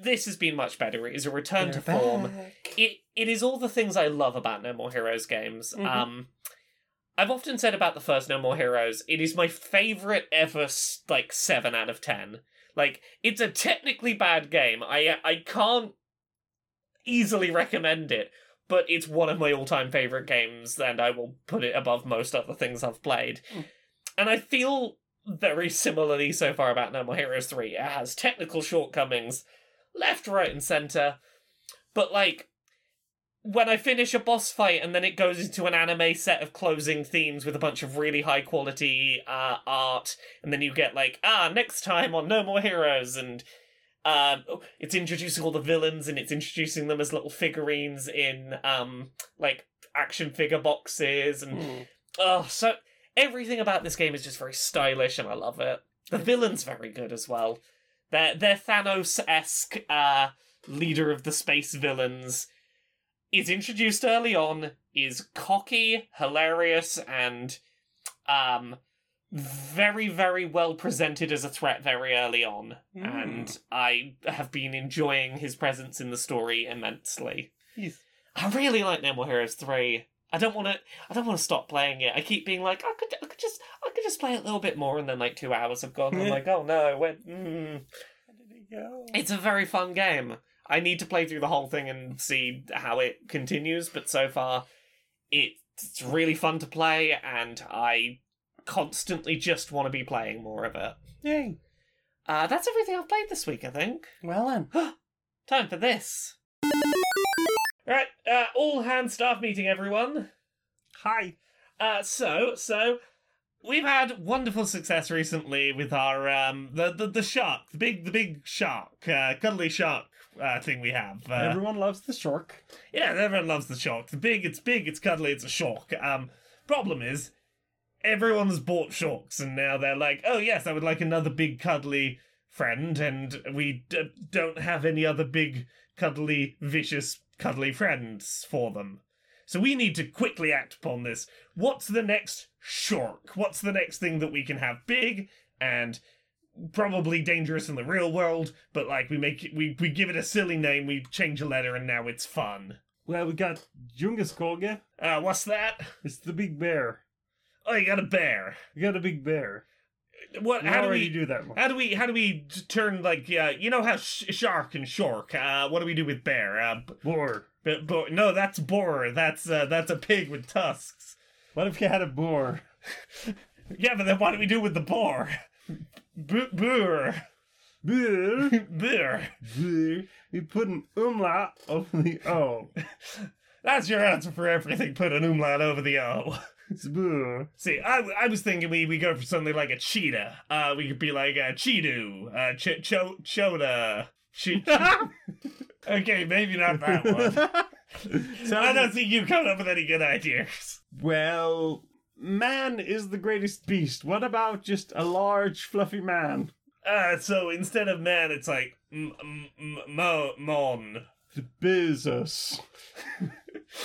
This has been much better. It is a return to They're form back. it it is all the things I love about No More Heroes games. Mhm. Um, I've often said about the first No More Heroes, it is my favorite ever, like seven out of ten. Like it's a technically bad game. I I can't easily recommend it, but it's one of my all-time favorite games, and I will put it above most other things I've played. Mm. And I feel very similarly so far about No More Heroes three. It has technical shortcomings, left, right, and center, but like when I finish a boss fight and then it goes into an anime set of closing themes with a bunch of really high quality uh, art, and then you get like, ah, next time on No More Heroes, and um, it's introducing all the villains and it's introducing them as little figurines in um, like action figure boxes, and Hmm. oh, so everything about this game is just very stylish, and I love it. The villain's very good as well. They're they're Thanos esque uh, leader of the space villains is introduced early on, is cocky, hilarious, and um very, very well presented as a threat very early on. Mm. And I have been enjoying his presence in the story immensely. He's- I really like No More Heroes 3. I don't want to. I don't want to stop playing it. I keep being like, I could, I could just, I could just play it a little bit more, and then like two hours have gone. and I'm like, oh no, when, mm. Where did he go? It's a very fun game. I need to play through the whole thing and see how it continues, but so far it's really fun to play and I constantly just want to be playing more of it. Yay. Uh, that's everything I've played this week, I think. Well then. Time for this. Right, uh, all hand staff meeting, everyone. Hi. Uh, so, so we've had wonderful success recently with our um the the, the shark, the big the big shark, uh, cuddly shark uh, thing we have. Uh, Everyone loves the shark. yeah, everyone loves the shark. The big, it's big, it's cuddly, it's a shark. Um, problem is, everyone's bought sharks, and now they're like, oh yes, I would like another big cuddly friend, and we d- don't have any other big cuddly vicious cuddly friends for them. So we need to quickly act upon this. What's the next shark? What's the next thing that we can have big and probably dangerous in the real world, but like we make it, we we give it a silly name, we change a letter, and now it's fun. Well, we got Djungelskog. Uh, what's that? It's the big bear. Oh, you got a bear. You got a big bear. What? We how do we? do that one. How do we? How do we turn like? Uh, you know how sh- shark and shark. Uh, what do we do with bear? Uh, b- Boar. b- bo- no, that's boar. That's uh, that's a pig with tusks. What if you had a boar? Yeah, but then what do we do with the boar? B- boar. Boar. Bear. We put an umlaut over the O. That's your answer for everything. Put an umlaut over the O. See, I, I was thinking we, we go for something like a cheetah. Uh, we could be like a cheetu, uh, ch- cho- choda. Che- okay, maybe not that one. So I don't think you come up with any good ideas. Well, man is the greatest beast. What about just a large, fluffy man? Uh, so instead of man, it's like m- m- m- mo- mon. Bezos.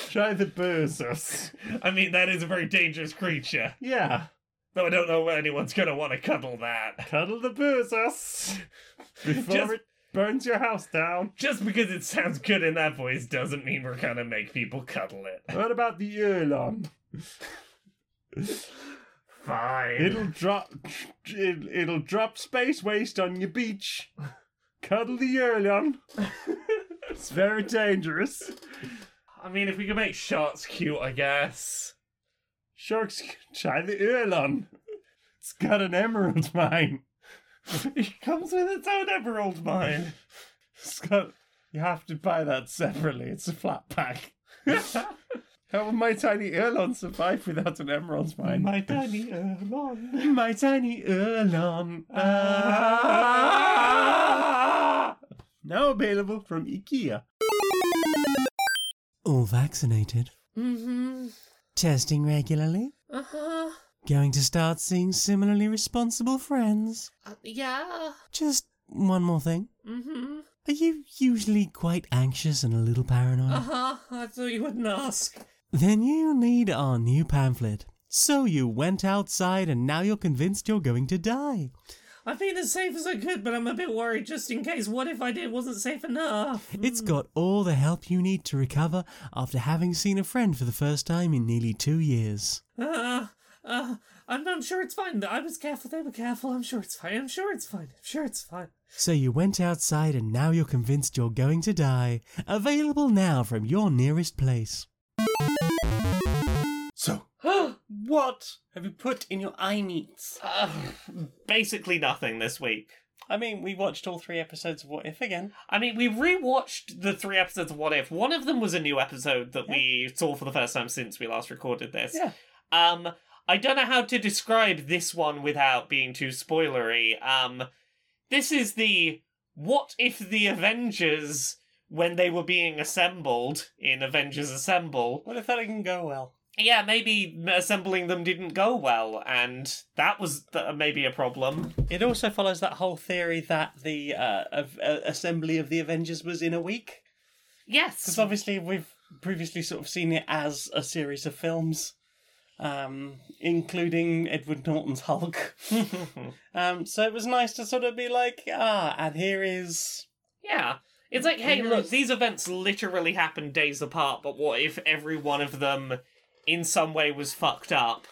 Try the Bezos. I mean, that is a very dangerous creature. Yeah. Though I don't know if anyone's gonna want to cuddle that. Cuddle the Bezos. Before Just- it burns your house down. Just because it sounds good in that voice doesn't mean we're gonna make people cuddle it. What about the Erlon? Fine. It'll drop. It, it'll drop space waste on your beach. Cuddle the Erlon. it's very dangerous. I mean, if we can make sharks cute, I guess. Sharks try the Erlon. It's got an emerald mine. It comes with its own emerald mine. It's got. You have to buy that separately. It's a flat pack. How will my tiny Erlon survive without an emerald mine? My tiny Erlon. My tiny Erlon. Ah! Now available from IKEA. All vaccinated. Mm-hmm. Testing regularly. Uh-huh. Going to start seeing similarly responsible friends. Uh, yeah. Just one more thing. Mm-hmm. Are you usually quite anxious and a little paranoid? Uh-huh. I thought you wouldn't ask. Then you need our new pamphlet. So you went outside and now you're convinced you're going to die. I've been as safe as I could, but I'm a bit worried just in case. What if I did wasn't safe enough? It's got all the help you need to recover after having seen a friend for the first time in nearly two years. Uh, uh, I'm, I'm sure it's fine. I was careful. They were careful. I'm sure it's fine. I'm sure it's fine. I'm sure it's fine. So you went outside and now you're convinced you're going to die. Available now from your nearest place. So, What have you put in your eye meats? Uh, basically nothing this week. I mean, we watched all three episodes of What If again. I mean, we rewatched the three episodes of What If. One of them was a new episode that we saw for the first time since we last recorded this. Yeah. Um, I don't know how to describe this one without being too spoilery. Um, this is the What If the Avengers, when they were being assembled in Avengers Assemble, What if that didn't go well? Yeah, maybe assembling them didn't go well, and that was th- maybe a problem. It also follows that whole theory that the uh, of, uh, assembly of the Avengers was in a week. Yes. Because obviously we've previously sort of seen it as a series of films, um, including Edward Norton's Hulk. um, so it was nice to sort of be like, ah, and here is. Yeah. It's like, hey, look, these events literally happened days apart, but what if every one of them in some way was fucked up?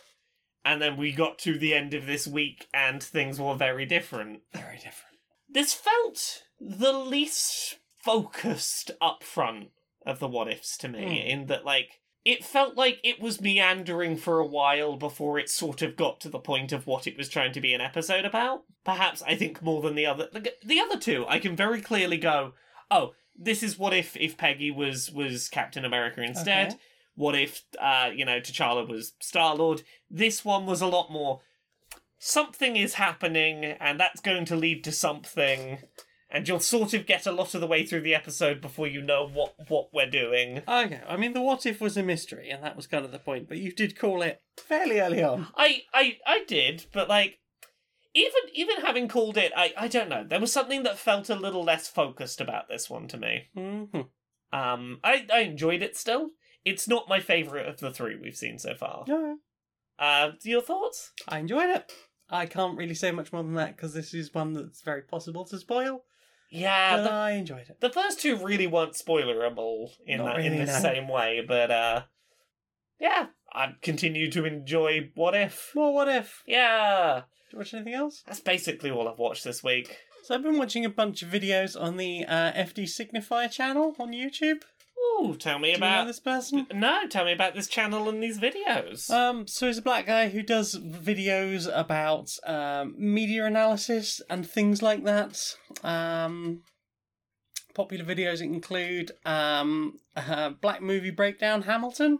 And then we got to the end of this week and things were very different. Very different. This felt the least focused up front of the what ifs to me, hmm. in that, like, it felt like it was meandering for a while before it sort of got to the point of what it was trying to be an episode about. Perhaps I think more than the other the, the other two, I can very clearly go, oh, this is what if if Peggy was was Captain America instead. Okay. What if uh, you know, T'Challa was Star Lord? This one was a lot more something is happening and that's going to lead to something and you'll sort of get a lot of the way through the episode before you know what what we're doing. Okay, I mean, the what if was a mystery, and that was kind of the point, but you did call it fairly early on. I I I did, but like even even having called it, I I don't know. There was something that felt a little less focused about this one to me. hmm Um, I I enjoyed it still. It's not my favorite of the three we've seen so far. Yeah, Uh, your thoughts? I enjoyed it. I can't really say much more than that because this is one that's very possible to spoil. Yeah, but the, I enjoyed it. the first two really weren't spoilerable in that in the no. same way, but uh, yeah, I continue to enjoy What If. Well, what if? Yeah, Did you watch anything else? that's basically all I've watched this week. So I've been watching a bunch of videos on the uh, FD Signifier channel on YouTube. Ooh, tell me Do you know about this person? No, tell me about this channel and these videos. Um, so he's a black guy who does videos about um, media analysis and things like that. Um, popular videos include um, uh, Black Movie Breakdown Hamilton,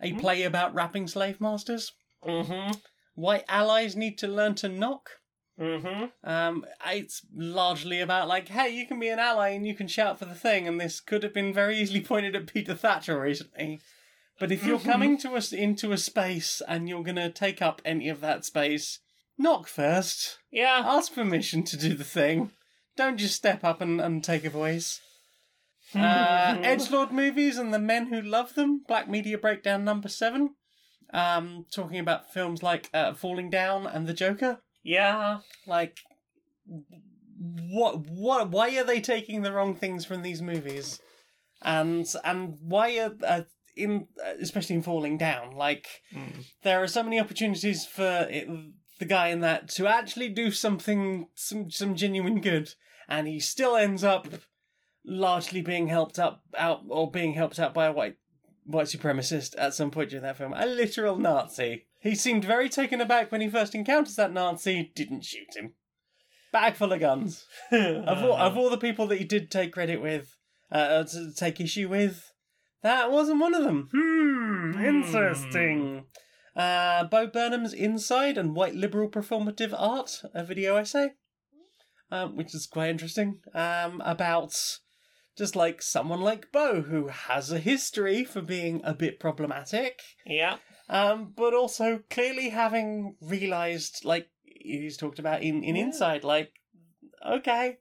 a Hmm. play about rapping slave masters. mm-hmm. White allies need to learn to knock. Mm-hmm. Um, it's largely about like, hey, you can be an ally and you can shout for the thing, and this could have been very easily pointed at Peter Tatchell recently. But if you're coming to us into a space and you're gonna take up any of that space, knock first. Yeah. Ask permission to do the thing. Don't just step up and, and take a voice. Uh, Edgelord movies and the men who love them. Black Media Breakdown number seven. Um, talking about films like uh, Falling Down and The Joker. Yeah. Like, what? What? Why are they taking the wrong things from these movies? And and why are uh, in especially in Falling Down? Like, Mm. there are so many opportunities for it, the guy in that to actually do something, some some genuine good, and he still ends up largely being helped up out or being helped out by a white white supremacist at some point during that film, a literal Nazi. He seemed very taken aback when he first encounters that Nazi. Didn't shoot him. Bag full of guns. Of all, of all the people that he did take credit with, uh, to take issue with, that wasn't one of them. Hmm, interesting. Uh, Bo Burnham's Inside and White Liberal Performative Art, a video essay, um, which is quite interesting, um, about just like someone like Bo who has a history for being a bit problematic, yeah. Um, but also clearly having realized, like he's talked about in, in Yeah. Inside, like, okay,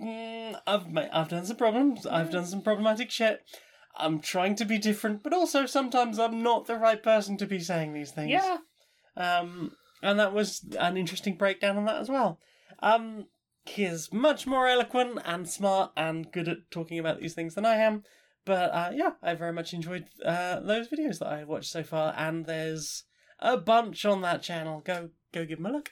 mm, I've I've done some problems, I've done some problematic shit. I'm trying to be different, but also sometimes I'm not the right person to be saying these things. Yeah. Um, and that was an interesting breakdown on that as well. Um, he is much more eloquent and smart and good at talking about these things than I am. But uh, yeah, I very much enjoyed uh, those videos that I watched so far, and there's a bunch on that channel. Go go give them a look.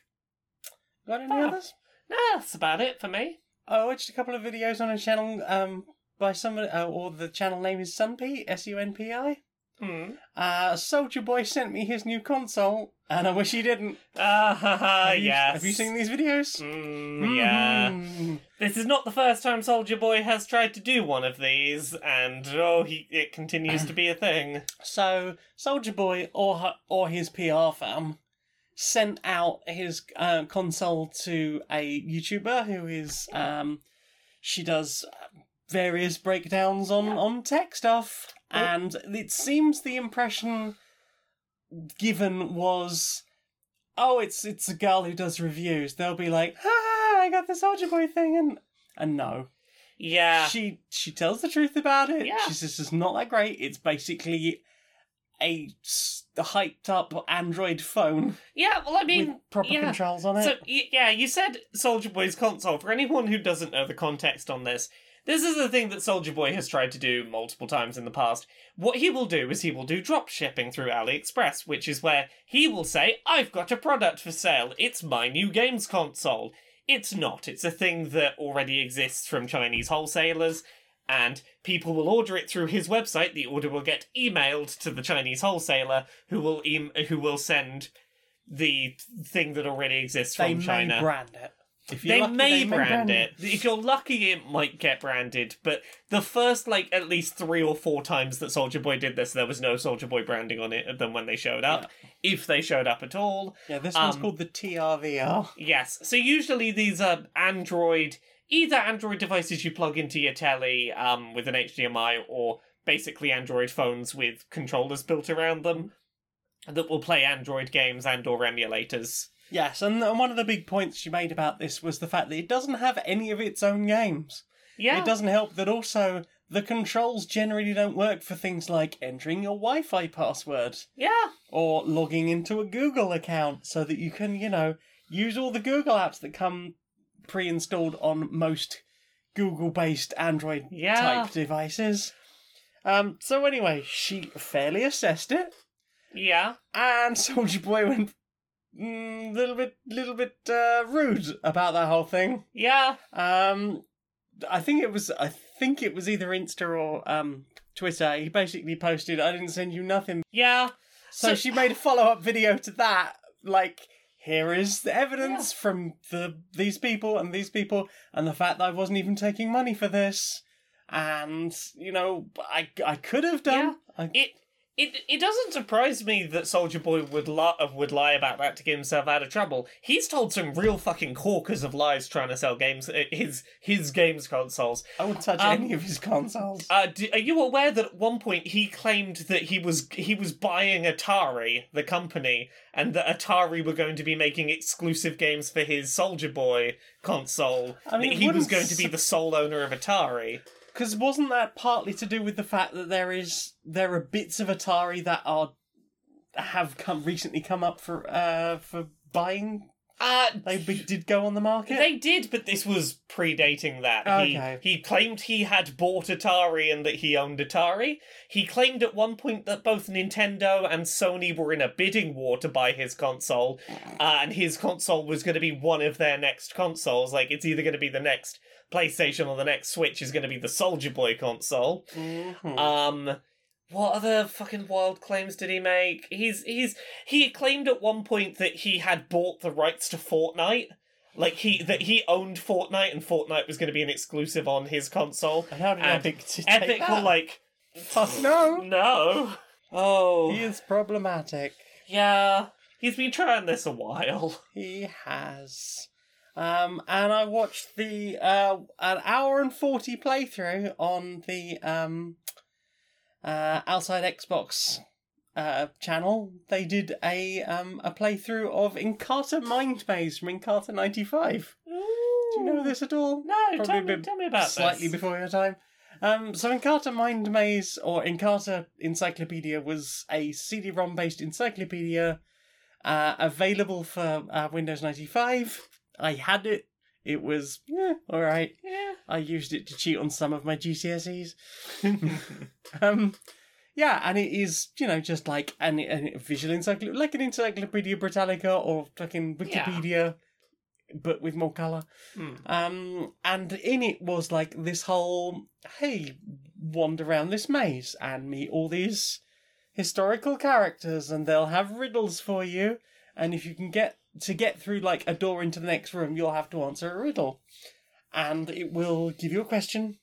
Got any Ah. others? No, that's about it for me. I watched a couple of videos on a channel um by somebody, uh, or the channel name is Sunpi S U N P I. Hmm. Uh, Soulja Boy sent me his new console, and I wish he didn't. Ah, ha, ha, Have you- yes. Have you seen these videos? Mm, yeah. Mhm. This is not the first time Soulja Boy has tried to do one of these, and oh, he it continues to be a thing. So Soulja Boy or her, or his PR firm sent out his uh, console to a YouTuber who is um she does various breakdowns on on tech stuff, and it seems the impression given was. Oh, it's it's a girl who does reviews. They'll be like, "Ah, I got the Soulja Boy thing," and and no, Yeah. she she tells the truth about it. Yeah. She says it's not that great. It's basically a hyped up Android phone yeah, well, I mean, proper yeah. controls on it. So yeah, you said Soulja Boy's console. For anyone who doesn't know the context on this, this is a thing that Soldier Boy has tried to do multiple times in the past. What he will do is he will do drop shipping through AliExpress, which is where he will say, "I've got a product for sale. It's my new games console." It's not. It's a thing that already exists from Chinese wholesalers. And people will order it through his website. The order will get emailed to the Chinese wholesaler, who will em- who will send the thing that already exists they from China. brand it. If you're They lucky, may brand it. If you're lucky, it might get branded. But the first, like, at least three or four times that Soulja Boy did this, there was no Soulja Boy branding on it than when they showed up. If they showed up at all. Yeah, this one's Um, called the TRVR. Yes. So usually these are Android, either Android devices you plug into your telly um, with an HDMI or basically Android phones with controllers built around them that will play Android games and or emulators. Yes, and and one of the big points she made about this was the fact that it doesn't have any of its own games. Yeah. It doesn't help that also the controls generally don't work for things like entering your Wi-Fi password Yeah. or logging into a Google account so that you can, you know, use all the Google apps that come pre-installed on most Google-based Android Yeah. type devices. Um, so anyway, she fairly assessed it, Yeah. and Soulja Boy went mm, little bit, little bit uh, rude about that whole thing. Yeah. Um, I think it was, I think it was either Insta or um Twitter. He basically posted, "I didn't send you nothing." Yeah. So, So- she made a follow-up video to that, like. Here is the evidence from the these people and these people, and the fact that I wasn't even taking money for this, and you know I I could have done. I, It it it doesn't surprise me that Soulja Boy would li- would lie about that to get himself out of trouble. He's told some real fucking corkers of lies trying to sell games uh, his his games consoles. I wouldn't touch Um, any of his consoles. Uh, do, are you aware that at one point he claimed that he was he was buying Atari, the company, and that Atari were going to be making exclusive games for his Soulja Boy console? I mean, he was going to be the sole owner of Atari. Because wasn't that partly to do with the fact that there is there are bits of Atari that are have come recently come up for uh for buying? Uh, They be, did go on the market. They did, but this was predating that. Okay. He, he claimed he had bought Atari and that he owned Atari. He claimed at one point that both Nintendo and Sony were in a bidding war to buy his console, uh, and his console was going to be one of their next consoles. Like, it's either going to be the next PlayStation or the next Switch is going to be the Soulja Boy console. Mhm. Um, what other fucking wild claims did he make? He's he's he claimed at one point that he had bought the rights to Fortnite. Like he that he owned Fortnite and Fortnite was going to be an exclusive on his console. and how did and Epic t- take Epic that? were like, no, no. Oh, he is problematic. yeah. He's been trying this a while. He has. Um, and I watched the uh an hour and forty playthrough on the um uh outside Xbox uh channel. They did a um a playthrough of Encarta Mind Maze from Encarta ninety five. Do you know this at all? No, Probably tell me, tell me about slightly this. before your time. Um, so Encarta Mind Maze or Encarta Encyclopedia was a CD-ROM based encyclopedia Uh, available for uh, Windows 95. I had it. It was yeah, all right. Yeah. I used it to cheat on some of my GCSEs. um, yeah, and it is you know just like an, an visual encyclopedia, like an Encyclopedia Britannica or fucking Wikipedia, but with more color. Hmm. Um, and in it was like this whole hey, wander around this maze and meet all these historical characters, and they'll have riddles for you. And if you can get to get through like a door into the next room, you'll have to answer a riddle, and it will give you a question.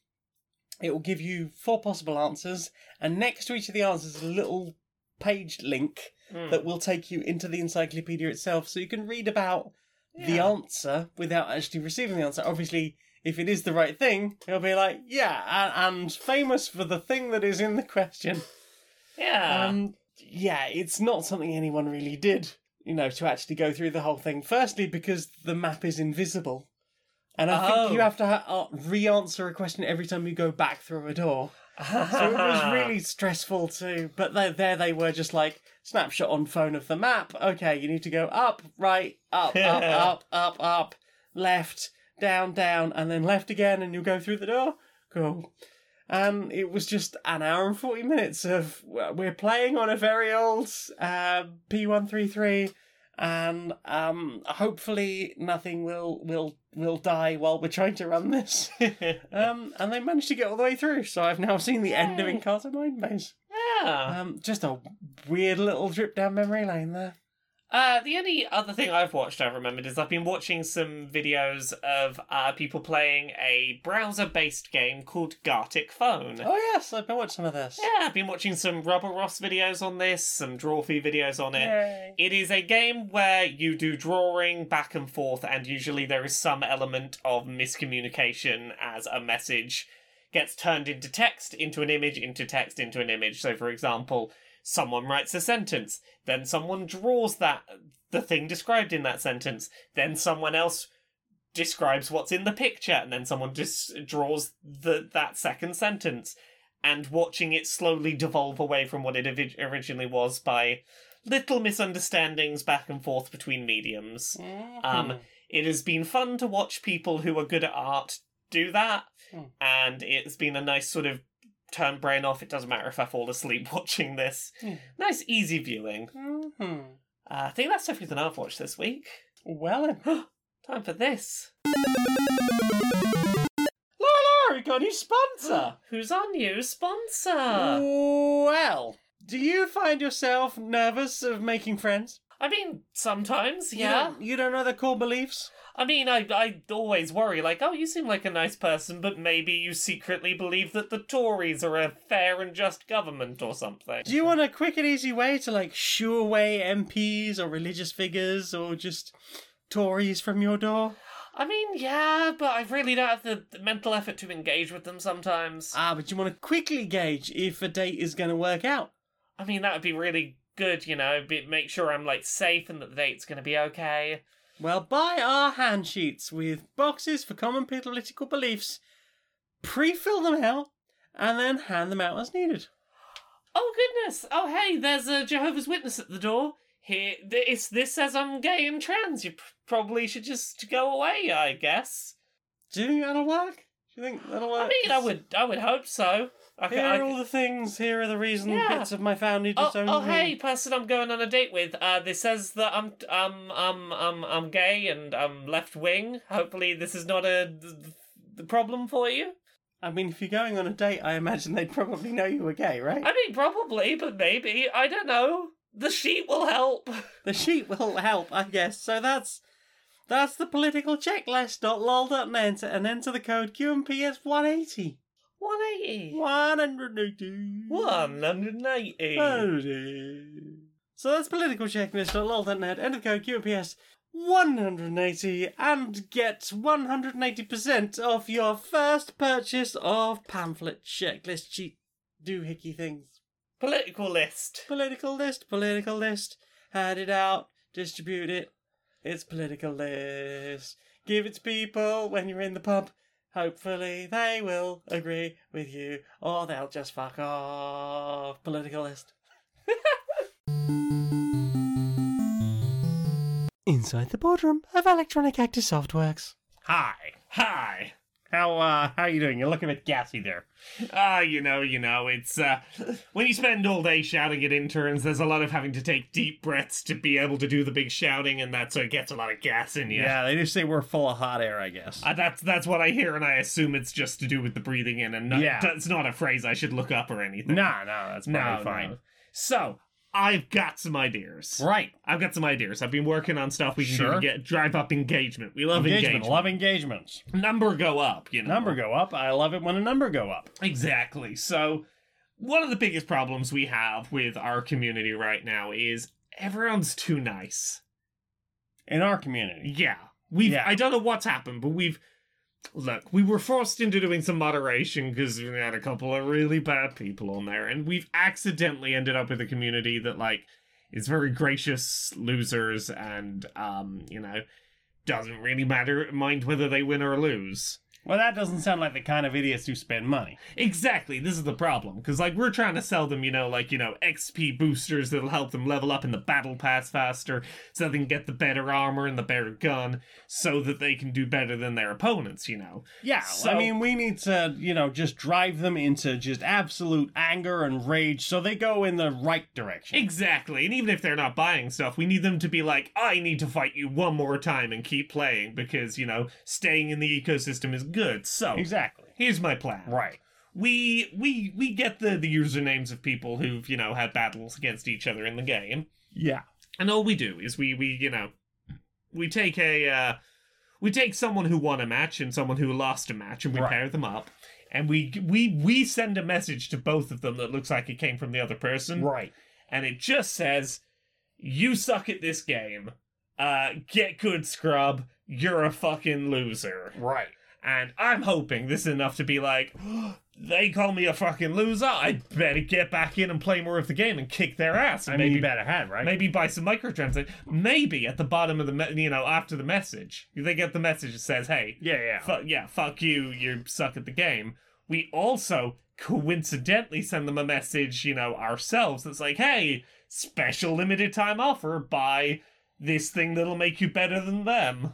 It will give you four possible answers, and next to each of the answers is a little page link Hmm. that will take you into the encyclopedia itself, so you can read about the answer without actually receiving the answer. Obviously, if it is the right thing, it'll be like, yeah, and, and famous for the thing that is in the question. Yeah. Um, yeah, it's not something anyone really did, you know, to actually go through the whole thing. Firstly, because the map is invisible. And I Oh. think you have to ha- uh, re-answer a question every time you go back through a door. So it was really stressful too. But there, there they were, just like snapshot on phone of the map. Okay, you need to go up, right, up, up, up, up, up, left, down, down, and then left again, and you'll go through the door. Cool. And it was just an hour and forty minutes of we're playing on a very old uh, P133, and um, hopefully nothing will will will die while we're trying to run this. Um, and they managed to get all the way through, so I've now seen the end of Yay. Encarta Mind Maze. yeah. Um, just a weird little trip down memory lane there. Uh, the only other thing I've watched, I've remembered, is I've been watching some videos of uh, people playing a browser based game called Gartic Phone. Oh yes, I've been watching some of this. Yeah, I've been watching some Rubber Ross videos on this, some Drawfee videos on it. Yay. It is a game where you do drawing back and forth, and usually there is some element of miscommunication as a message gets turned into text, into an image, into text, into an image. So, for example, someone writes a sentence, then someone draws that the thing described in that sentence, then someone else describes what's in the picture, and then someone just draws the that second sentence. And watching it slowly devolve away from what it orig- originally was by little misunderstandings back and forth between mediums. Um, Mhm. It has been fun to watch people who are good at art do that, Hmm. and it's been a nice sort of turn brain off. It doesn't matter if I fall asleep watching this. Hmm. Nice, easy viewing. Mhm. Uh, I think that's everything I've watched this week. Well. Time for this. Laura, we got a new sponsor. Who's our new sponsor? Well, do you find yourself nervous of making friends? I mean, sometimes, You yeah. don't- You don't know their core beliefs? I mean, I I always worry, like, oh, you seem like a nice person, but maybe you secretly believe that the Tories are a fair and just government or something. Do you want a quick and easy way to like shoo away MPs or religious figures or just Tories from your door? I mean, yeah, but I really don't have the, the mental effort to engage with them sometimes. Ah, but you want to quickly gauge if a date is going to work out. I mean, that would be really good, you know, be, make sure I'm, like, safe and that the date's gonna be okay. Well, buy our hand sheets with boxes for common political beliefs, pre-fill them out, and then hand them out as needed. Oh, goodness! Oh, hey, there's a Jehovah's Witness at the door. Here, this, this says I'm gay and trans. You probably should just go away, I guess. Do you think that'll work? Do you think that'll work? I mean, I would, I would hope so. I Here can, are I, all the things. Here are the reason Yeah. bits of my family Oh, disowned oh, me. hey, person I'm going on a date with. Uh, this says that I'm, um, um, um, I'm gay and I'm left wing. Hopefully, this is not a the problem for you. I mean, if you're going on a date, I imagine they'd probably know you were gay, right? I mean, probably, but maybe I don't know. The sheet will help. The sheet will help, I guess. So that's that's the political checklist.lol.net and enter the code QMPS180. 180. 180. 180. So that's political checklist.lol.net. Enter the code QMPS 180 and get 180% off your first purchase of pamphlet checklist sheet doohickey things. Political list. Political list, political list. Hand it out, distribute it. It's political list. Give it to people when you're in the pub. Hopefully they will agree with you, or they'll just fuck off. Politicalist. inside the boardroom of Electronic Actor Softworks. Hi. Hi. How uh how are you doing? You look a bit gassy there. Ah, you know, you know, it's uh when you spend all day shouting at interns, there's a lot of having to take deep breaths to be able to do the big shouting, and that's what gets a lot of gas in you. Yeah, they just say we're full of hot air, I guess. Uh, that's that's what I hear, and I assume it's just to do with the breathing in, and not, Yeah. it's not a phrase I should look up or anything. no, no, that's no, fine. no. So I've got some ideas. Right. I've got some ideas. I've been working on stuff we can do to get drive up engagement. We love Engagement. engagement. Love engagements. Number go up. You know. Number go up. I love it when a number go up. Exactly. So, one of the biggest problems we have with our community right now is everyone's too nice. In our community. Yeah. We've Yeah. I don't know what's happened, but we've look, we were forced into doing some moderation because we had a couple of really bad people on there, and we've accidentally ended up with a community that like is very gracious losers and um, you know, doesn't really matter mind whether they win or lose. Well, that doesn't sound like the kind of idiots who spend money. Exactly, this is the problem. Because, like, we're trying to sell them, you know, like, you know, XP boosters that'll help them level up in the battle pass faster, so they can get the better armor and the better gun, so that they can do better than their opponents, you know. Yeah, So- I mean, we need to, you know, just drive them into just absolute anger and rage so they go in the right direction. Exactly, and even if they're not buying stuff, we need them to be like, I need to fight you one more time and keep playing, because, you know, staying in the ecosystem is good. So, Exactly. here's my plan. Right. we we we get the the usernames of people who've you know had battles against each other in the game Yeah. and all we do is we we you know we take a uh we take someone who won a match and someone who lost a match and we Right. pair them up and we we we send a message to both of them that looks like it came from the other person Right. and it just says you suck at this game uh get good scrub you're a fucking loser Right. And I'm hoping this is enough to be like, they call me a fucking loser. I better get back in and play more of the game and kick their ass. I And mean, maybe better hand, right? maybe buy some microtransactions. Maybe at the bottom of the me- you know after the message, they get the message that says, "Hey, Yeah, yeah. fu- yeah, fuck you, you suck at the game." We also coincidentally send them a message, you know, ourselves that's like, "Hey, special limited time offer. Buy this thing that'll make you better than them."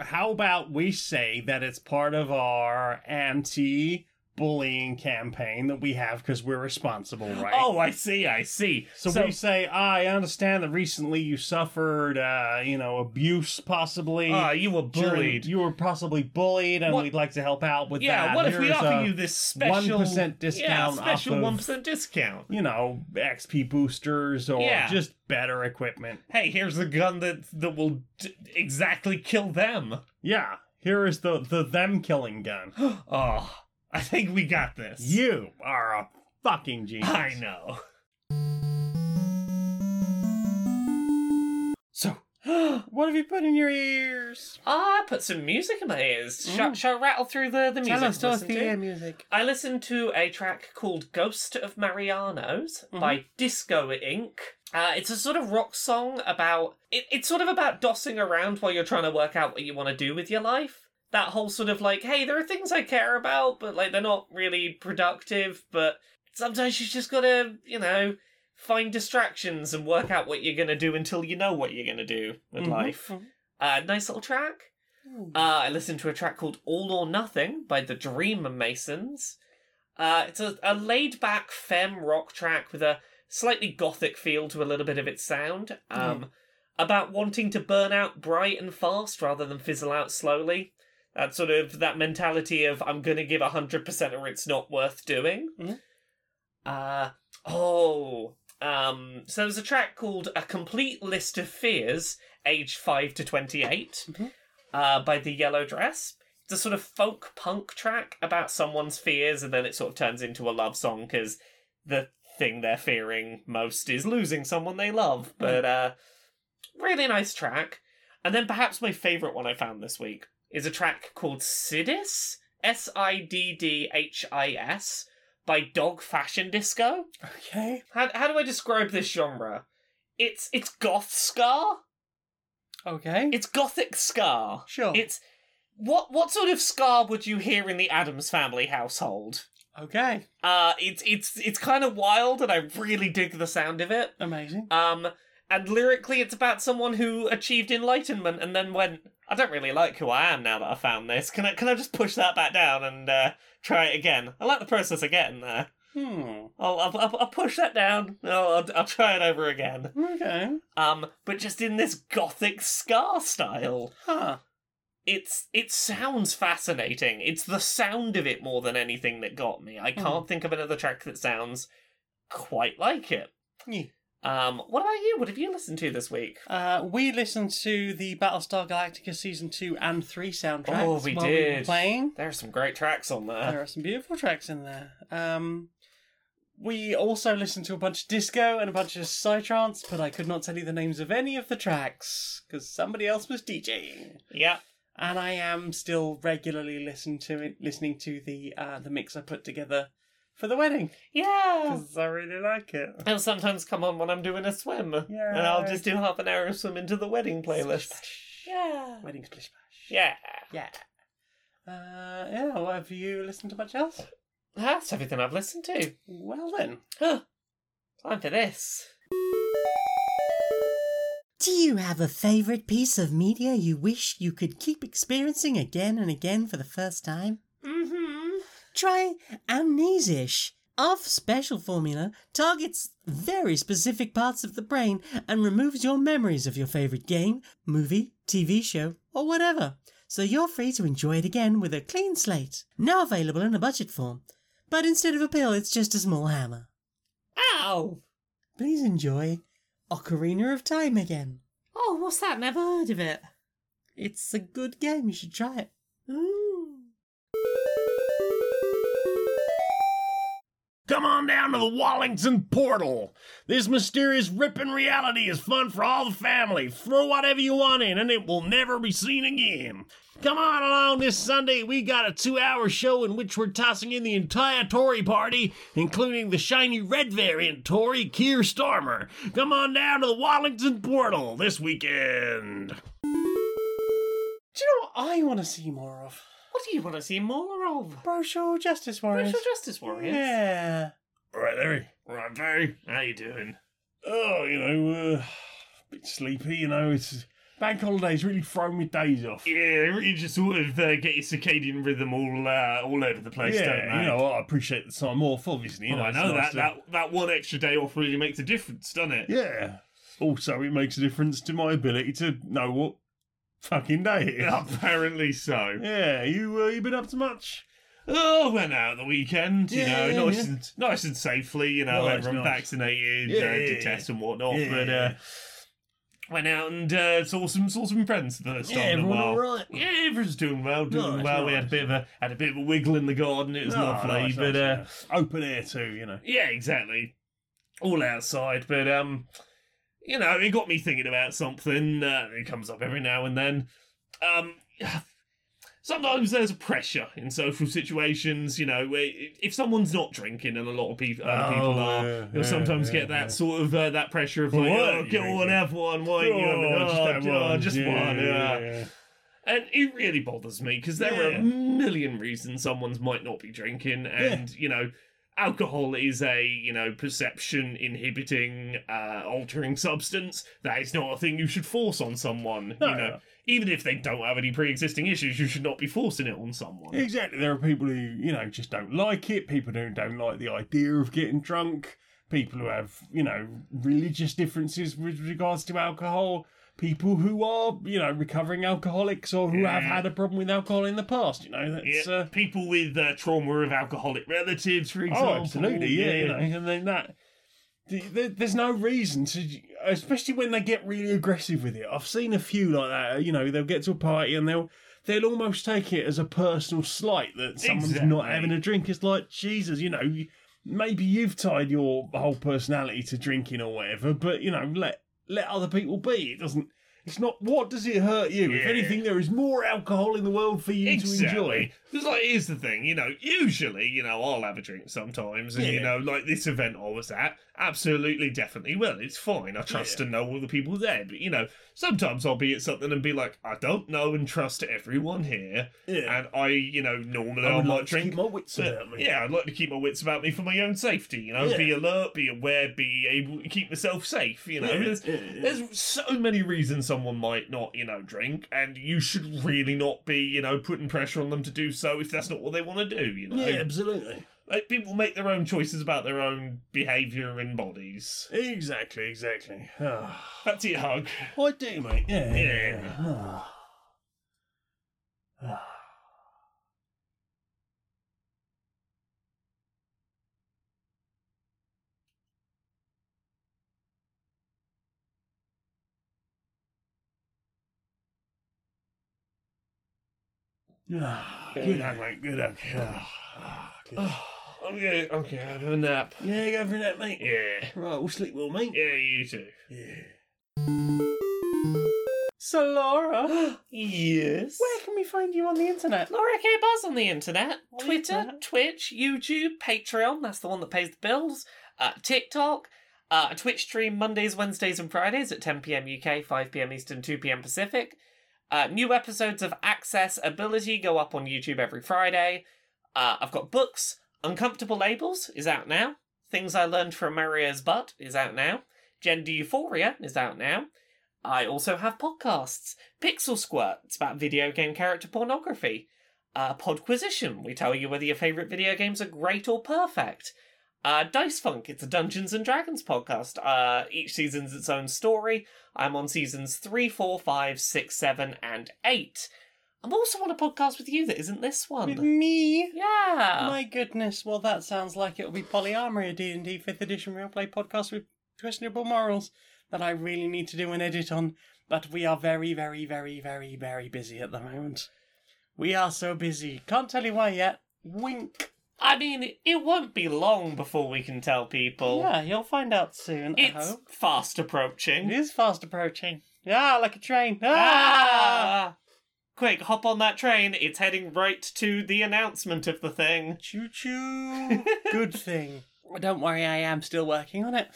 How about we say that it's part of our anti bullying campaign that we have because we're responsible, right? Oh, I see, I see. So, we say, ah, I understand that recently you suffered, uh, you know, abuse possibly. Ah, you were during- bullied. You were possibly bullied, and What- weed like to help out with yeah, that. what if we offer you this special 1% discount Yeah, special one percent discount. you know, XP boosters or Yeah. just better equipment? Hey, here's a gun that that will d- exactly kill them. Yeah, here is the the them killing gun. Oh, I think we got this. You are a fucking genius. I know. So, what have you put in your ears? I put some music in my ears. Shall, Mm. shall I rattle through the, the music? Tell us, to tell us listen the to? music. I listened to a track called Ghost of Mariano's by Disco Inc. Uh, it's a sort of rock song about. It, it's sort of about dossing around while you're trying to work out what you want to do with your life. That whole sort of like, hey, there are things I care about, but like they're not really productive, but sometimes you just gotta, you know, find distractions and work out what you're gonna do until you know what you're gonna do with Mhm. life. Uh, nice little track. Uh, I listened to a track called All or Nothing by the Dream Masons. Uh, it's a, a laid back femme rock track with a slightly gothic feel to a little bit of its sound. Um, About wanting to burn out bright and fast rather than fizzle out slowly. That sort of that mentality of I'm gonna give hundred percent or it's not worth doing. Mhm. Uh oh. Um so there's a track called A Complete List of Fears, age five to twenty Mhm. uh, by the Yellow Dress. It's a sort of folk punk track about someone's fears, and then it sort of turns into a love song because the thing they're fearing most is losing someone they love. But uh, really nice track. And then perhaps my favourite one I found this week is a track called Siddhis, S I D D H I S, by Dog Fashion Disco. Okay. How, how do I describe this genre? It's it's goth ska. Okay. It's gothic ska. Sure. It's what what sort of ska would you hear in the Addams family household? okay. Uh it's it's it's kind of wild and I really dig the sound of it. Amazing. Um and lyrically it's about someone who achieved enlightenment and then went, I don't really like who I am now that I found this. Can I can I just push that back down and uh, try it again? I like the process of getting there. Hmm. I'll, I'll, I'll, push that down. I'll, I'll, I'll try it over again. Okay. Um, but just in this gothic ska style. Huh. It's it sounds fascinating. It's the sound of it more than anything that got me. I can't think of another track that sounds quite like it. Yeah. Um, what about you? What have you listened to this week? Uh, we listened to the Battlestar Galactica season two and three soundtracks. Oh, we while We did. were playing. There are some great tracks on there. There are some beautiful tracks in there. Um, we also listened to a bunch of disco and a bunch of psytrance, but I could not tell you the names of any of the tracks because somebody else was DJing. Yeah. And I am still regularly listen to it, listening to the uh, the mix I put together for the wedding Yeah. because I really like it. It'll sometimes come on when I'm doing a swim. Yeah. And I'll just do half an hour of swim into the wedding playlist. Splish, Yeah. Wedding splish splash. Yeah. Yeah. Uh, yeah. Well, have you listened to much else? That's everything I've listened to. Well then. Huh. Time for this. Do you have a favourite piece of media you wish you could keep experiencing again and again for the first time? Try Amnesish. Our special formula targets very specific parts of the brain and removes your memories of your favourite game, movie, TV show, or whatever. So you're free to enjoy it again with a clean slate. Now available in a budget form. But instead of a pill, it's just a small hammer. Ow! Please enjoy Ocarina of Time again. Oh, what's that? Never heard of it. It's a good game, you should try it. Come on down to the Wallington Portal. This mysterious ripping reality is fun for all the family. Throw whatever you want in, and it will never be seen again. Come on along this Sunday. We got a two-hour show in which we're tossing in the entire Tory party, including the shiny red variant Tory Keir Starmer. Come on down to the Wallington Portal this weekend. Do you know what I want to see more of? What do you want to see more of? Social Justice Warriors. Racial Justice Warriors. Yeah. Right, Larry. Right, Barry. How you doing? Oh, you know, uh, a bit sleepy. You know, it's bank holidays really thrown my days off. Yeah, they really just sort of uh, get your circadian rhythm all uh, all over the place, don't yeah, you know, I appreciate the time off. Obviously, you Oh, know, I it's know nice that, to- that that one extra day off really makes a difference, doesn't it? Yeah. Also, it makes a difference to my ability to know what fucking day. Apparently so. Yeah, you uh, you been up to much? Oh, went out the weekend, you Yeah, know, yeah, nice yeah. and nice and safely, you know, Nice, everyone nice. vaccinated, Yeah, uh, yeah, yeah. tests and whatnot, Yeah, but uh, went out and uh, saw some saw some friends for the first Yeah, time in a everyone while. all right? Yeah, everyone's doing well, doing Nice, well. We had a nice. bit of a had a bit of a wiggle in the garden. It was Oh, lovely, nice, but nice, uh, yeah. open air too, you know. Yeah, exactly. All outside, but um, you know, it got me thinking about something. Uh, it comes up every now and then. Um, sometimes there's a pressure in social situations. You know, where if someone's not drinking, and a lot of people, other people Oh, are, yeah, you'll sometimes yeah, get that yeah. sort of uh, that pressure of like, oh, don't you go drink on, it? have one. Why ain't you having Oh, oh, just have oh, one. just Yeah, one. And it really bothers me because there are a million reasons someone's might not be drinking, and you know, alcohol is a you know perception inhibiting, uh, altering substance. That is not a thing you should force on someone. No, you know, no. even if they don't have any pre-existing issues, you should not be forcing it on someone. Exactly. There are people who, you know, just don't like it. People who don't like the idea of getting drunk. People who have, you know, religious differences with regards to alcohol. People who are, you know, recovering alcoholics or who have had a problem with alcohol in the past. You know, that's. Yeah, Uh, people with uh, trauma of alcoholic relatives, for example. oh, absolutely. Yeah, you know, and then that. the- the- There's no reason to, especially when they get really aggressive with it. I've seen a few like that. You know, they'll get to a party and they'll they'll almost take it as a personal slight that someone's not having a drink. It's like Jesus, you know, maybe you've tied your whole personality to drinking or whatever, but you know, let let other people be. It doesn't It's not what does it hurt you? If Yeah. anything, there is more alcohol in the world for you to enjoy. Exactly. Because like, here's the thing, you know. Usually, you know, I'll have a drink sometimes, and you Yeah. know, like this event I was at, absolutely, definitely will. It's fine. I trust Yeah. and know all the people there. But you know, sometimes I'll be at something and be like, I don't know and trust everyone here, Yeah. and I, you know, normally I I, might like to drink. keep my wits about me. Yeah, I'd like to keep my wits about me for my own safety. You know, Yeah. be alert, be aware, be able to keep myself safe. You know, Yeah, there's, there's so many reasons someone might not, you know, drink, and you should really not be, you know, putting pressure on them to do so if that's not what they want to do. You know, Yeah, absolutely. Like people make their own choices about their own behaviour and bodies. Exactly, exactly. Ah. That's your hug. I do, mate. Yeah. Yeah. Ah. Ah. Ah, Good hug, mate. Good hug. Ah, ah, good. Okay, okay, have a nap. Yeah, go for that, mate. Yeah, Right, we'll sleep well, mate. yeah, you too. Yeah. So, Laura, Yes. where can we find you on the internet? Laura K. Buzz on the internet. On the Twitter. Twitch, YouTube, Patreon, that's the one that pays the bills. Uh, TikTok, uh, a Twitch stream Mondays, Wednesdays, and Fridays at 10pm UK, 5pm Eastern, 2pm Pacific. Uh, new episodes of Access Ability go up on YouTube every Friday. Uh, I've got books. Uncomfortable Labels is out now. Things I Learned from Mario's Butt is out now. Gender Euphoria is out now. I also have podcasts. Pixel Squirt, it's about video game character pornography. Uh, Podquisition, we tell you whether your favourite video games are great or perfect. Uh, Dice Funk, it's a Dungeons and Dragons podcast. Uh, each season's its own story. I'm on seasons 3, 4, 5, 6, 7, and 8. I'm also on a podcast with you that isn't this one. With me? Yeah. My goodness, well that sounds like it'll be Polyarmory, a D&D 5th edition real play podcast with questionable morals that I really need to do an edit on, but we are very, very, very, very, very busy at the moment. We are so busy. Can't tell you why yet. Wink. I mean, it won't be long before we can tell people. Yeah, you'll find out soon, I It's hope. fast It approaching. is fast approaching. Yeah, like a train. Ah! Ah! Quick, hop on that train. It's heading right to the announcement of the thing. Choo choo. Good thing. Don't worry, I am still working on it.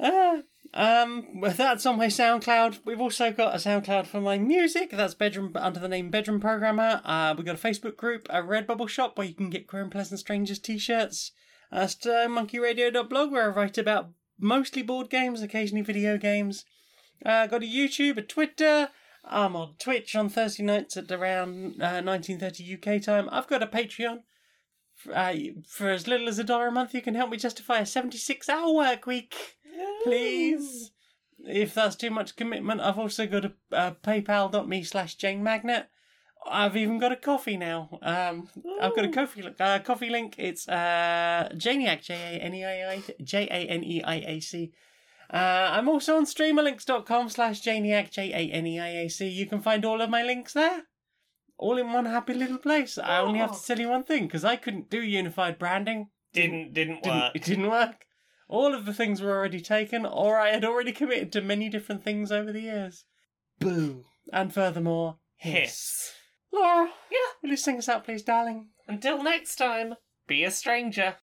Uh, um, well, that's on my SoundCloud. We've also got a SoundCloud for my music. That's bedroom under the name Bedroom Programmer. Uh, we've got a Facebook group, a Redbubble shop where you can get Queer and Pleasant Strangers t-shirts. Uh, StirMonkeyRadio.blog where I write about mostly board games, occasionally video games. Uh, got a YouTube, a Twitter. I'm on Twitch on Thursday nights at around uh, 1930 UK time. I've got a Patreon. For, uh, for as little as a dollar a month, you can help me justify a 76 hour work week. Please. If that's too much commitment, I've also got a, uh paypal.me slash Jane Magnet. I've even got a Ko-fi now. Um, I've got a Ko-fi uh, Ko-fi link. It's uh, Janiac, J A N I I J A N E I A C. Uh, I'm also on streamerlinks.com slash Janiac, J A N E I A C. You can find all of my links there. All in one happy little place. I only have to tell you one thing, because I couldn't do unified branding. Didn't didn't Didn't, work. it didn't work. All of the things were already taken, or I had already committed to many different things over the years. Boo. And furthermore, hiss. Hiss. Laura, Yeah. will you sing us out, please, darling? Until next time, be a stranger.